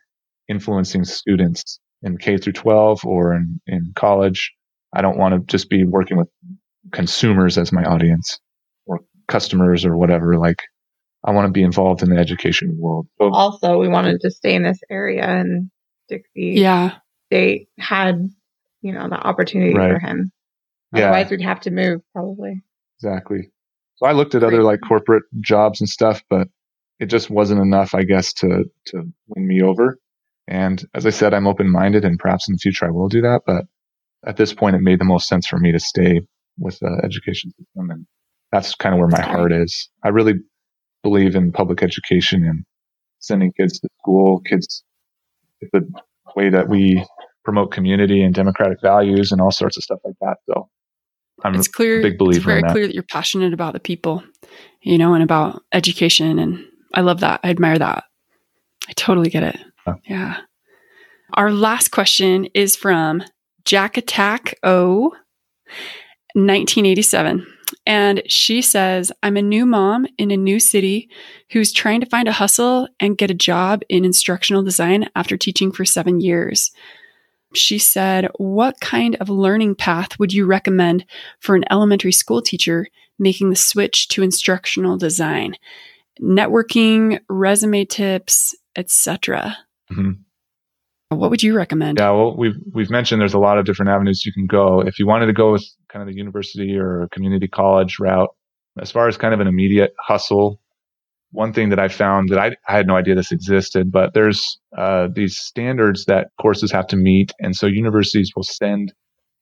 influencing students in K through 12 or in, in college. I don't want to just be working with consumers as my audience or customers or whatever. Like I want to be involved in the education world. So, also, we wanted to stay in this area and Dixie yeah. State had, you know, the opportunity right. for him. Yeah. Otherwise, we'd have to move probably. Exactly. So I looked at other like corporate jobs and stuff, but it just wasn't enough, I guess, to to win me over. And as I said, I'm open minded, and perhaps in the future I will do that. But at this point, it made the most sense for me to stay with the education system, and that's kind of where my heart is. I really believe in public education and sending kids to school. Kids, the way that we promote community and democratic values and all sorts of stuff like that. So I'm it's clear, a big believer. It's very that. clear that you're passionate about the people, you know, and about education, and I love that. I admire that. I totally get it. Yeah. yeah. Our last question is from Jack Attack O, 1987. And she says, I'm a new mom in a new city who's trying to find a hustle and get a job in instructional design after teaching for seven years. She said, What kind of learning path would you recommend for an elementary school teacher making the switch to instructional design? Networking, resume tips, etc. Mm-hmm. What would you recommend? Yeah, well, we've we've mentioned there's a lot of different avenues you can go. If you wanted to go with kind of the university or community college route, as far as kind of an immediate hustle, one thing that I found that I, I had no idea this existed, but there's uh, these standards that courses have to meet, and so universities will send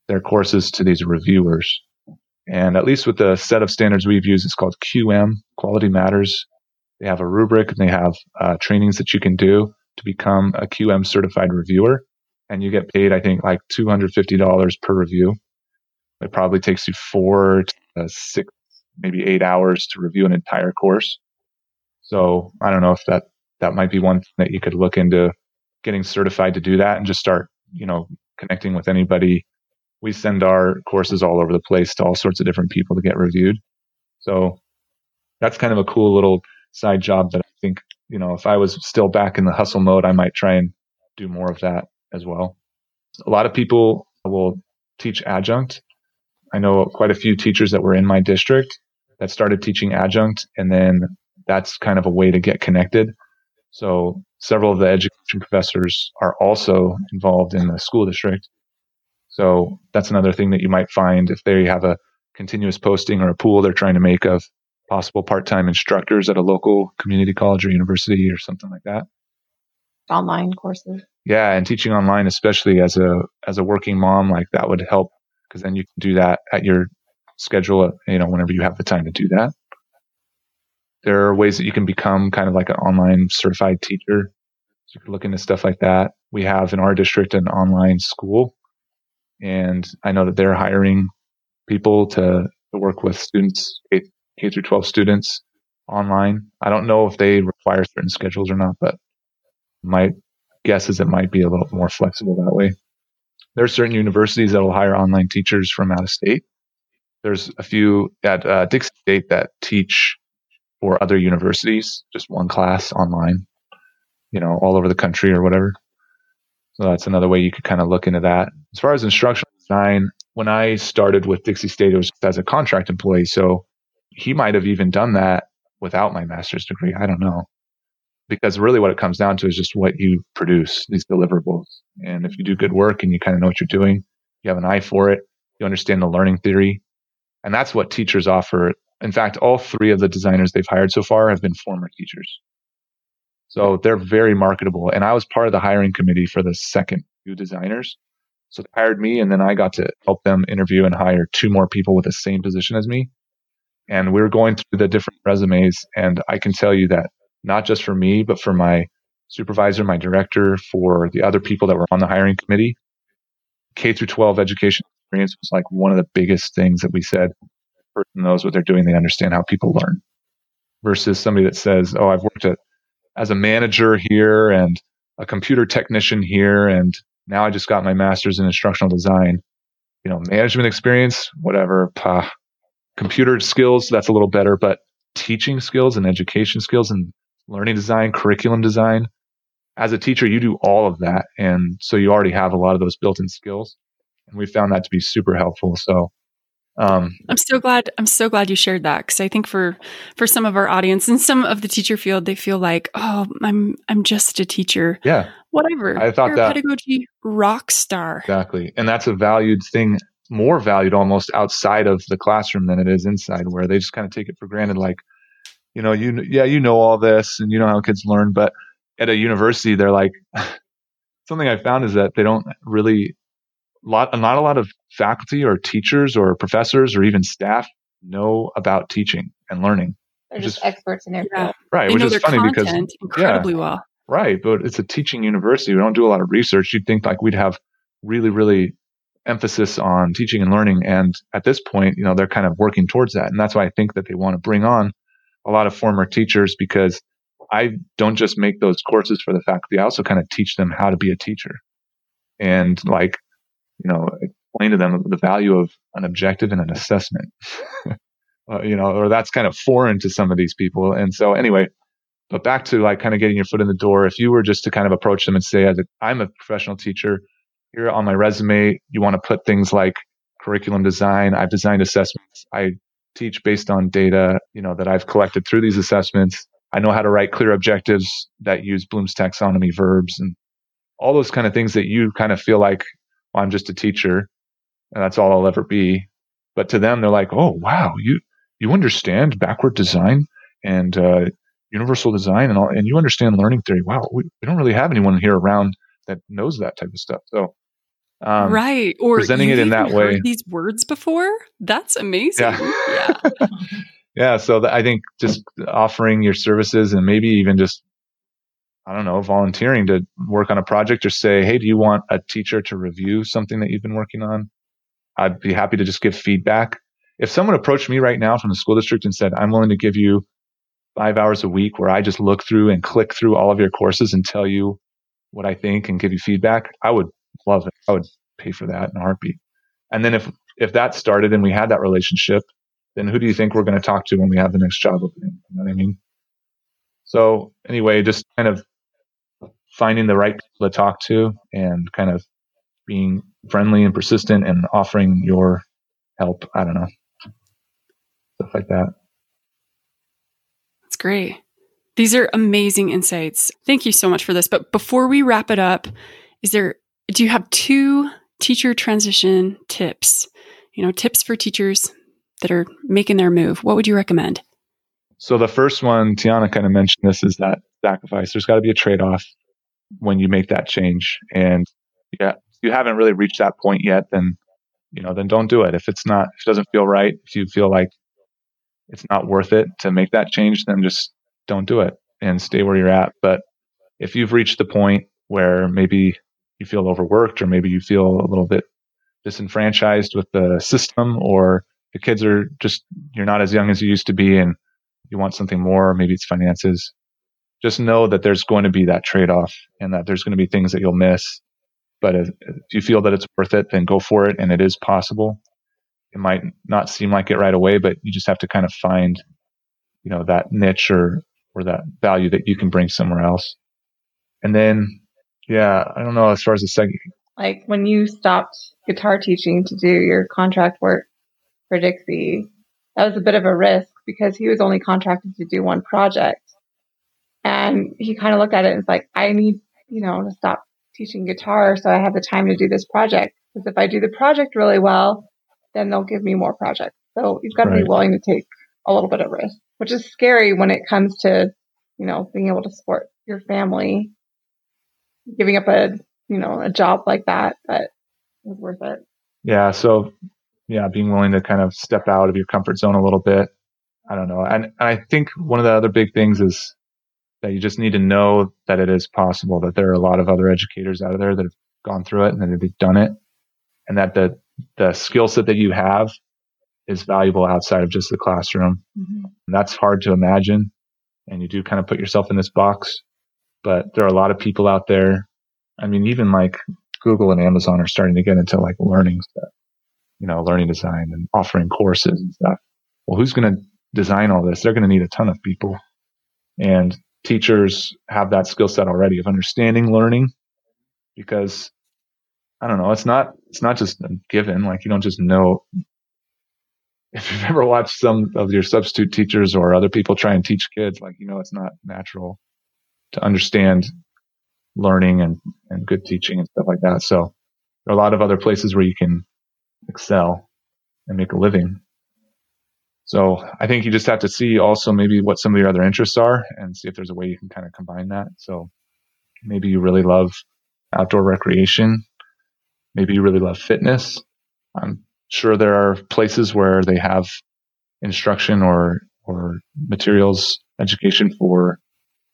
their courses to these reviewers. And at least with the set of standards we've used, it's called QM, Quality Matters. They have a rubric and they have uh, trainings that you can do to become a QM certified reviewer. And you get paid, I think, like $250 per review. It probably takes you four to six, maybe eight hours to review an entire course. So I don't know if that, that might be one thing that you could look into getting certified to do that and just start, you know, connecting with anybody. We send our courses all over the place to all sorts of different people to get reviewed. So that's kind of a cool little side job that you know, if I was still back in the hustle mode, I might try and do more of that as well. A lot of people will teach adjunct. I know quite a few teachers that were in my district that started teaching adjunct, and then that's kind of a way to get connected. So several of the education professors are also involved in the school district. So that's another thing that you might find if they have a continuous posting or a pool they're trying to make of possible part-time instructors at a local community college or university or something like that? Online courses. Yeah and teaching online especially as a as a working mom like that would help because then you can do that at your schedule you know whenever you have the time to do that. There are ways that you can become kind of like an online certified teacher. So you can look into stuff like that. We have in our district an online school and i know that they're hiring people to, to work with students K through 12 students online. I don't know if they require certain schedules or not, but my guess is it might be a little more flexible that way. There are certain universities that will hire online teachers from out of state. There's a few at uh, Dixie State that teach for other universities, just one class online, you know, all over the country or whatever. So that's another way you could kind of look into that. As far as instructional design, when I started with Dixie State, it was just as a contract employee. So he might have even done that without my master's degree. I don't know. because really what it comes down to is just what you produce, these deliverables. And if you do good work and you kind of know what you're doing, you have an eye for it, you understand the learning theory. And that's what teachers offer. In fact, all three of the designers they've hired so far have been former teachers. So they're very marketable. And I was part of the hiring committee for the second few designers. So they hired me and then I got to help them interview and hire two more people with the same position as me. And we were going through the different resumes. And I can tell you that not just for me, but for my supervisor, my director, for the other people that were on the hiring committee, K through 12 education experience was like one of the biggest things that we said. Person knows what they're doing. They understand how people learn versus somebody that says, Oh, I've worked at, as a manager here and a computer technician here. And now I just got my master's in instructional design, you know, management experience, whatever, pah. Computer skills. That's a little better, but teaching skills and education skills and learning design, curriculum design. As a teacher, you do all of that. And so you already have a lot of those built in skills. And we found that to be super helpful. So um, I'm so glad. I'm so glad you shared that because I think for for some of our audience and some of the teacher field, they feel like, oh, I'm I'm just a teacher. Yeah, whatever. I thought You're that pedagogy rock star. Exactly, and that's a valued thing, more valued almost outside of the classroom than it is inside, where they just kind of take it for granted, like, you know, you yeah, you know all this and you know how kids learn, but at a university, they're like, something I found is that they don't really lot not a lot of faculty or teachers or professors or even staff know about teaching and learning. They're just is, experts in their field. Right, they which is funny because incredibly yeah, well. Right, but it's a teaching university. We don't do a lot of research. You'd think like we'd have really, really emphasis on teaching and learning. And at this point, you know, they're kind of working towards that. And that's why I think that they want to bring on a lot of former teachers because I don't just make those courses for the faculty. I also kind of teach them how to be a teacher. And like you know, explain to them the value of an objective and an assessment. uh, you know, or that's kind of foreign to some of these people. And so anyway, but back to like kind of getting your foot in the door. If you were just to kind of approach them and say, I'm a professional teacher here on my resume, you want to put things like curriculum design. I've designed assessments. I teach based on data, you know, that I've collected through these assessments. I know how to write clear objectives that use Bloom's taxonomy verbs and all those kind of things that you kind of feel like well, I'm just a teacher and that's all I'll ever be. But to them, they're like, oh, wow, you, you understand backward design and uh, universal design and all, and you understand learning theory. Wow, we, we don't really have anyone here around that knows that type of stuff. So, um, right. Or presenting it in that way. These words before? That's amazing. Yeah. Yeah. yeah so I think just offering your services and maybe even just I don't know, volunteering to work on a project or say, Hey, do you want a teacher to review something that you've been working on? I'd be happy to just give feedback. If someone approached me right now from the school district and said, I'm willing to give you five hours a week where I just look through and click through all of your courses and tell you what I think and give you feedback, I would love it. I would pay for that in a heartbeat. And then if, if that started and we had that relationship, then who do you think we're going to talk to when we have the next job opening? You know what I mean? So anyway, just kind of finding the right people to talk to and kind of being friendly and persistent and offering your help. I don't know. Stuff like that. That's great. These are amazing insights. Thank you so much for this. But before we wrap it up, is there do you have two teacher transition tips? You know, tips for teachers that are making their move. What would you recommend? So the first one, Tiana kind of mentioned this, is that sacrifice. There's got to be a trade-off when you make that change. And yeah, if you haven't really reached that point yet, then you know, then don't do it. If it's not, if it doesn't feel right, if you feel like it's not worth it to make that change, then just don't do it and stay where you're at. But if you've reached the point where maybe you feel overworked or maybe you feel a little bit disenfranchised with the system or the kids are just you're not as young as you used to be and you want something more maybe it's finances just know that there's going to be that trade off and that there's going to be things that you'll miss. But if, if, you feel that it's worth it, then go for it. And it is possible. It might not seem like it right away, but you just have to kind of find, you know, that niche or, or that value that you can bring somewhere else. And then, yeah, I don't know, as far as the second. Like when you stopped guitar teaching to do your contract work for Dixie, that was a bit of a risk because he was only contracted to do one project And he kind of looked at it and was like, I need, you know, to stop teaching guitar so I have the time to do this project. Because if I do the project really well, then they'll give me more projects. So you've got to right. be willing to take a little bit of risk, which is scary when it comes to, you know, being able to support your family, giving up a, you know, a job like that, but it was worth it. Yeah. So, yeah, being willing to kind of step out of your comfort zone a little bit. I don't know. And, and I think one of the other big things is that you just need to know that it is possible, that there are a lot of other educators out there that have gone through it and that they've done it, and that the, the skill set that you have is valuable outside of just the classroom. Mm-hmm. that's hard to imagine. And you do kind of put yourself in this box, but there are a lot of people out there. I mean, even like Google and Amazon are starting to get into like learning stuff, you know, learning design and offering courses and stuff. Well, who's going to design all this? They're going to need a ton of people. And teachers have that skill set already of understanding learning because I don't know, it's not, it's not just a given. Like you don't just know if you've ever watched some of your substitute teachers or other people try and teach kids, like, you know, it's not natural to understand learning and, and good teaching and stuff like that. So there are a lot of other places where you can excel and make a living. So I think you just have to see also maybe what some of your other interests are and see if there's a way you can kind of combine that. So maybe you really love outdoor recreation. Maybe you really love fitness. I'm sure there are places where they have instruction or or materials education for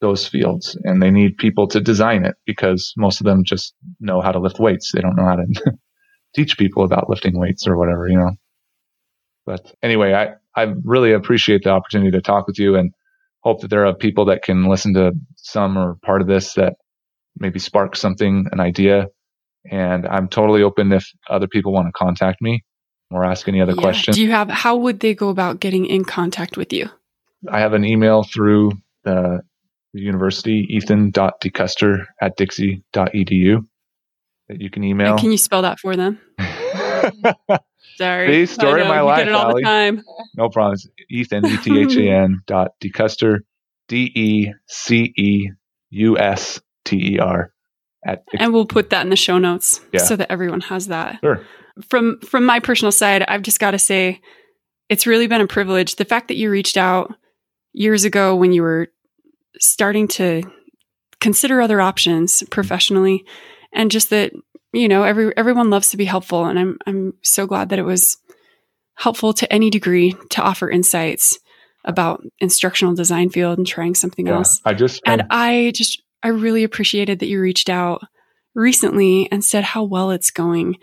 those fields and they need people to design it because most of them just know how to lift weights they don't know how to teach people about lifting weights or whatever you know but anyway i i really appreciate the opportunity to talk with you and hope that there are people that can listen to some or part of this that maybe spark something an idea and i'm totally open if other people want to contact me or ask any other yeah. questions. Do you have, how would they go about getting in contact with you? I have an email through the, the university, ethan.deceuster at dixie.edu that you can email. And can you spell that for them? Sorry. See, story of my life, get it all Allie. the time. No problem. Ethan, E-T-H-A-N dot deceuster, D-E-C-E-U-S-T-E-R at And we'll put that in the show notes yeah. so that everyone has that. Sure from from my personal side, I've just got to say it's really been a privilege. The fact that you reached out years ago when you were starting to consider other options professionally and just that you know every everyone loves to be helpful and I'm I'm so glad that it was helpful to any degree to offer insights about instructional design field and trying something yeah, else. I just and I just I really appreciated that you reached out recently and said how well it's going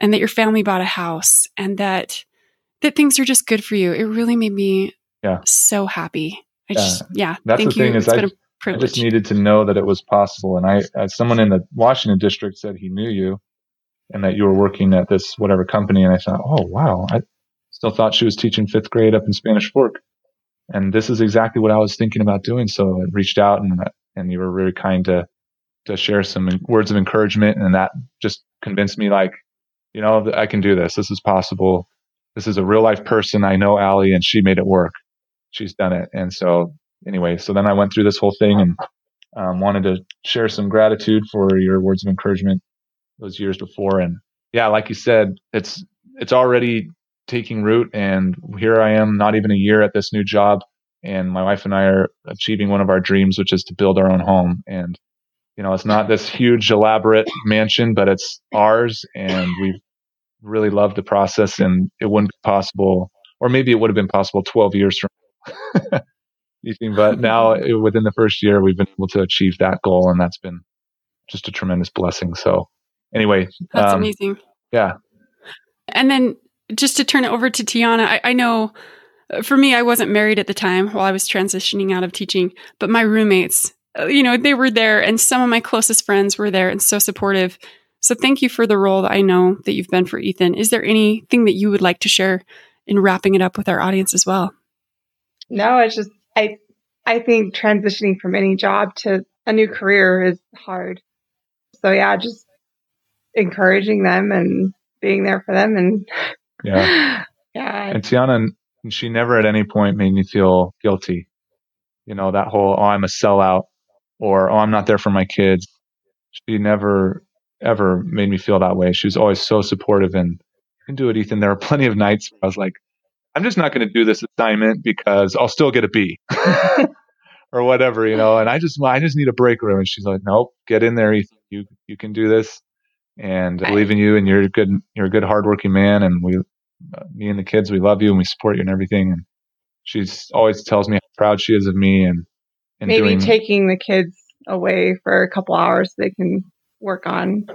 and that your family bought a house and that that things are just good for you. It really made me yeah. so happy. I just yeah. That's thank the thing you. is I, I just needed to know that it was possible. And I as someone in the Washington district said he knew you and that you were working at this whatever company and I thought, Oh wow. I still thought she was teaching fifth grade up in Spanish Fork. And this is exactly what I was thinking about doing. So I reached out and uh, and you were really kind to to share some words of encouragement and that just convinced me like you know, I can do this. This is possible. This is a real life person. I know Allie and she made it work. She's done it. And so anyway, so then I went through this whole thing and um, wanted to share some gratitude for your words of encouragement those years before. And yeah, like you said, it's, it's already taking root and here I am, not even a year at this new job. And my wife and I are achieving one of our dreams, which is to build our own home. And you know, it's not this huge elaborate mansion, but it's ours and we've really loved the process and it wouldn't be possible, or maybe it would have been possible 12 years from but now within the first year, we've been able to achieve that goal and that's been just a tremendous blessing. So anyway, that's um, amazing. Yeah. And then just to turn it over to Tiana, I, I know uh, for me, I wasn't married at the time while I was transitioning out of teaching, but my roommates uh, you know, they were there and some of my closest friends were there and so supportive. So thank you for the role that I know that you've been for Ethan. Is there anything that you would like to share in wrapping it up with our audience as well? No, it's just I I think transitioning from any job to a new career is hard. So yeah, just encouraging them and being there for them and yeah. yeah. And Tiana she never at any point made me feel guilty you know, that whole, oh, I'm a sellout or, oh, I'm not there for my kids. She never, ever made me feel that way. She was always so supportive and you can do it, Ethan. There are plenty of nights where I was like, I'm just not going to do this assignment because I'll still get a B or whatever, you know, and I just, I just need a break room. And she's like, nope, get in there, Ethan. You, you can do this and I believe in you and you're a good, you're a good hardworking man. And we, uh, me and the kids, we love you and we support you and everything. And she's always tells me how proud she is of me and, and Maybe doing, taking the kids away for a couple hours so they can work on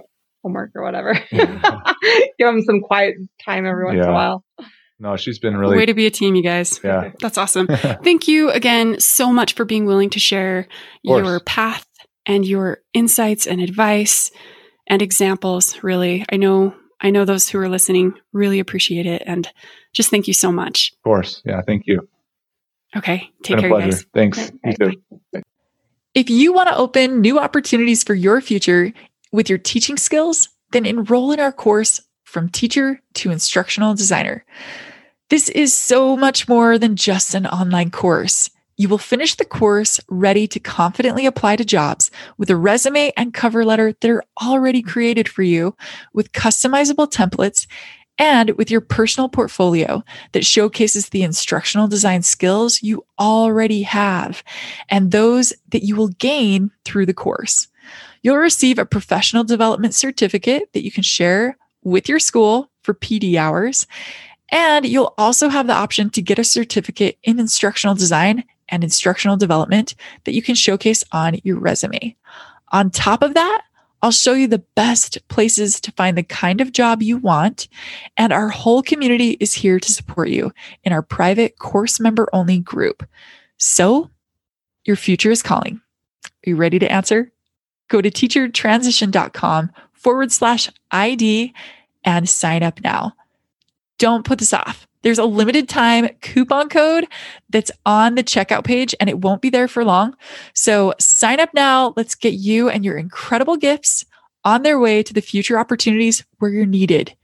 homework or whatever. Yeah. Give them some quiet time every once in a while. No, she's been really, Way to be a team, you guys. yeah, That's awesome. Thank you again so much for being willing to share your path and your insights and advice and examples. Really, I know I know those who are listening really appreciate it, and just thank you so much. of course. Yeah. Thank you. Okay, take care, guys. Thanks. You too. If you want to open new opportunities for your future with your teaching skills, then enroll in our course from teacher to instructional designer. This is so much more than just an online course. You will finish the course ready to confidently apply to jobs with a resume and cover letter that are already created for you with customizable templates and with your personal portfolio that showcases the instructional design skills you already have and those that you will gain through the course. You'll receive a professional development certificate that you can share with your school for PD hours. And you'll also have the option to get a certificate in instructional design and instructional development that you can showcase on your resume. On top of that, I'll show you the best places to find the kind of job you want. And our whole community is here to support you in our private course member only group. So your future is calling. Are you ready to answer? Go to teachertransition.com forward slash ID and sign up now. Don't put this off. There's a limited time coupon code that's on the checkout page and it won't be there for long. So sign up now. Let's get you and your incredible gifts on their way to the future opportunities where you're needed.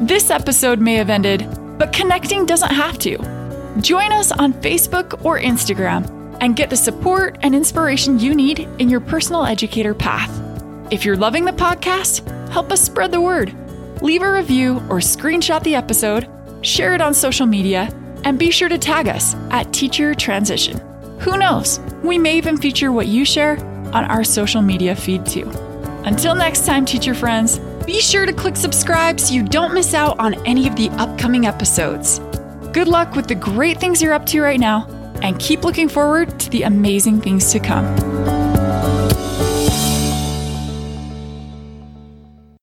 This episode may have ended, but connecting doesn't have to. Join us on Facebook or Instagram and get the support and inspiration you need in your personal educator path. If you're loving the podcast, help us spread the word. Leave a review or screenshot the episode, share it on social media, and be sure to tag us at Teacher Transition. Who knows? We may even feature what you share on our social media feed too. Until next time, teacher friends, be sure to click subscribe so you don't miss out on any of the upcoming episodes. Good luck with the great things you're up to right now, and keep looking forward to the amazing things to come.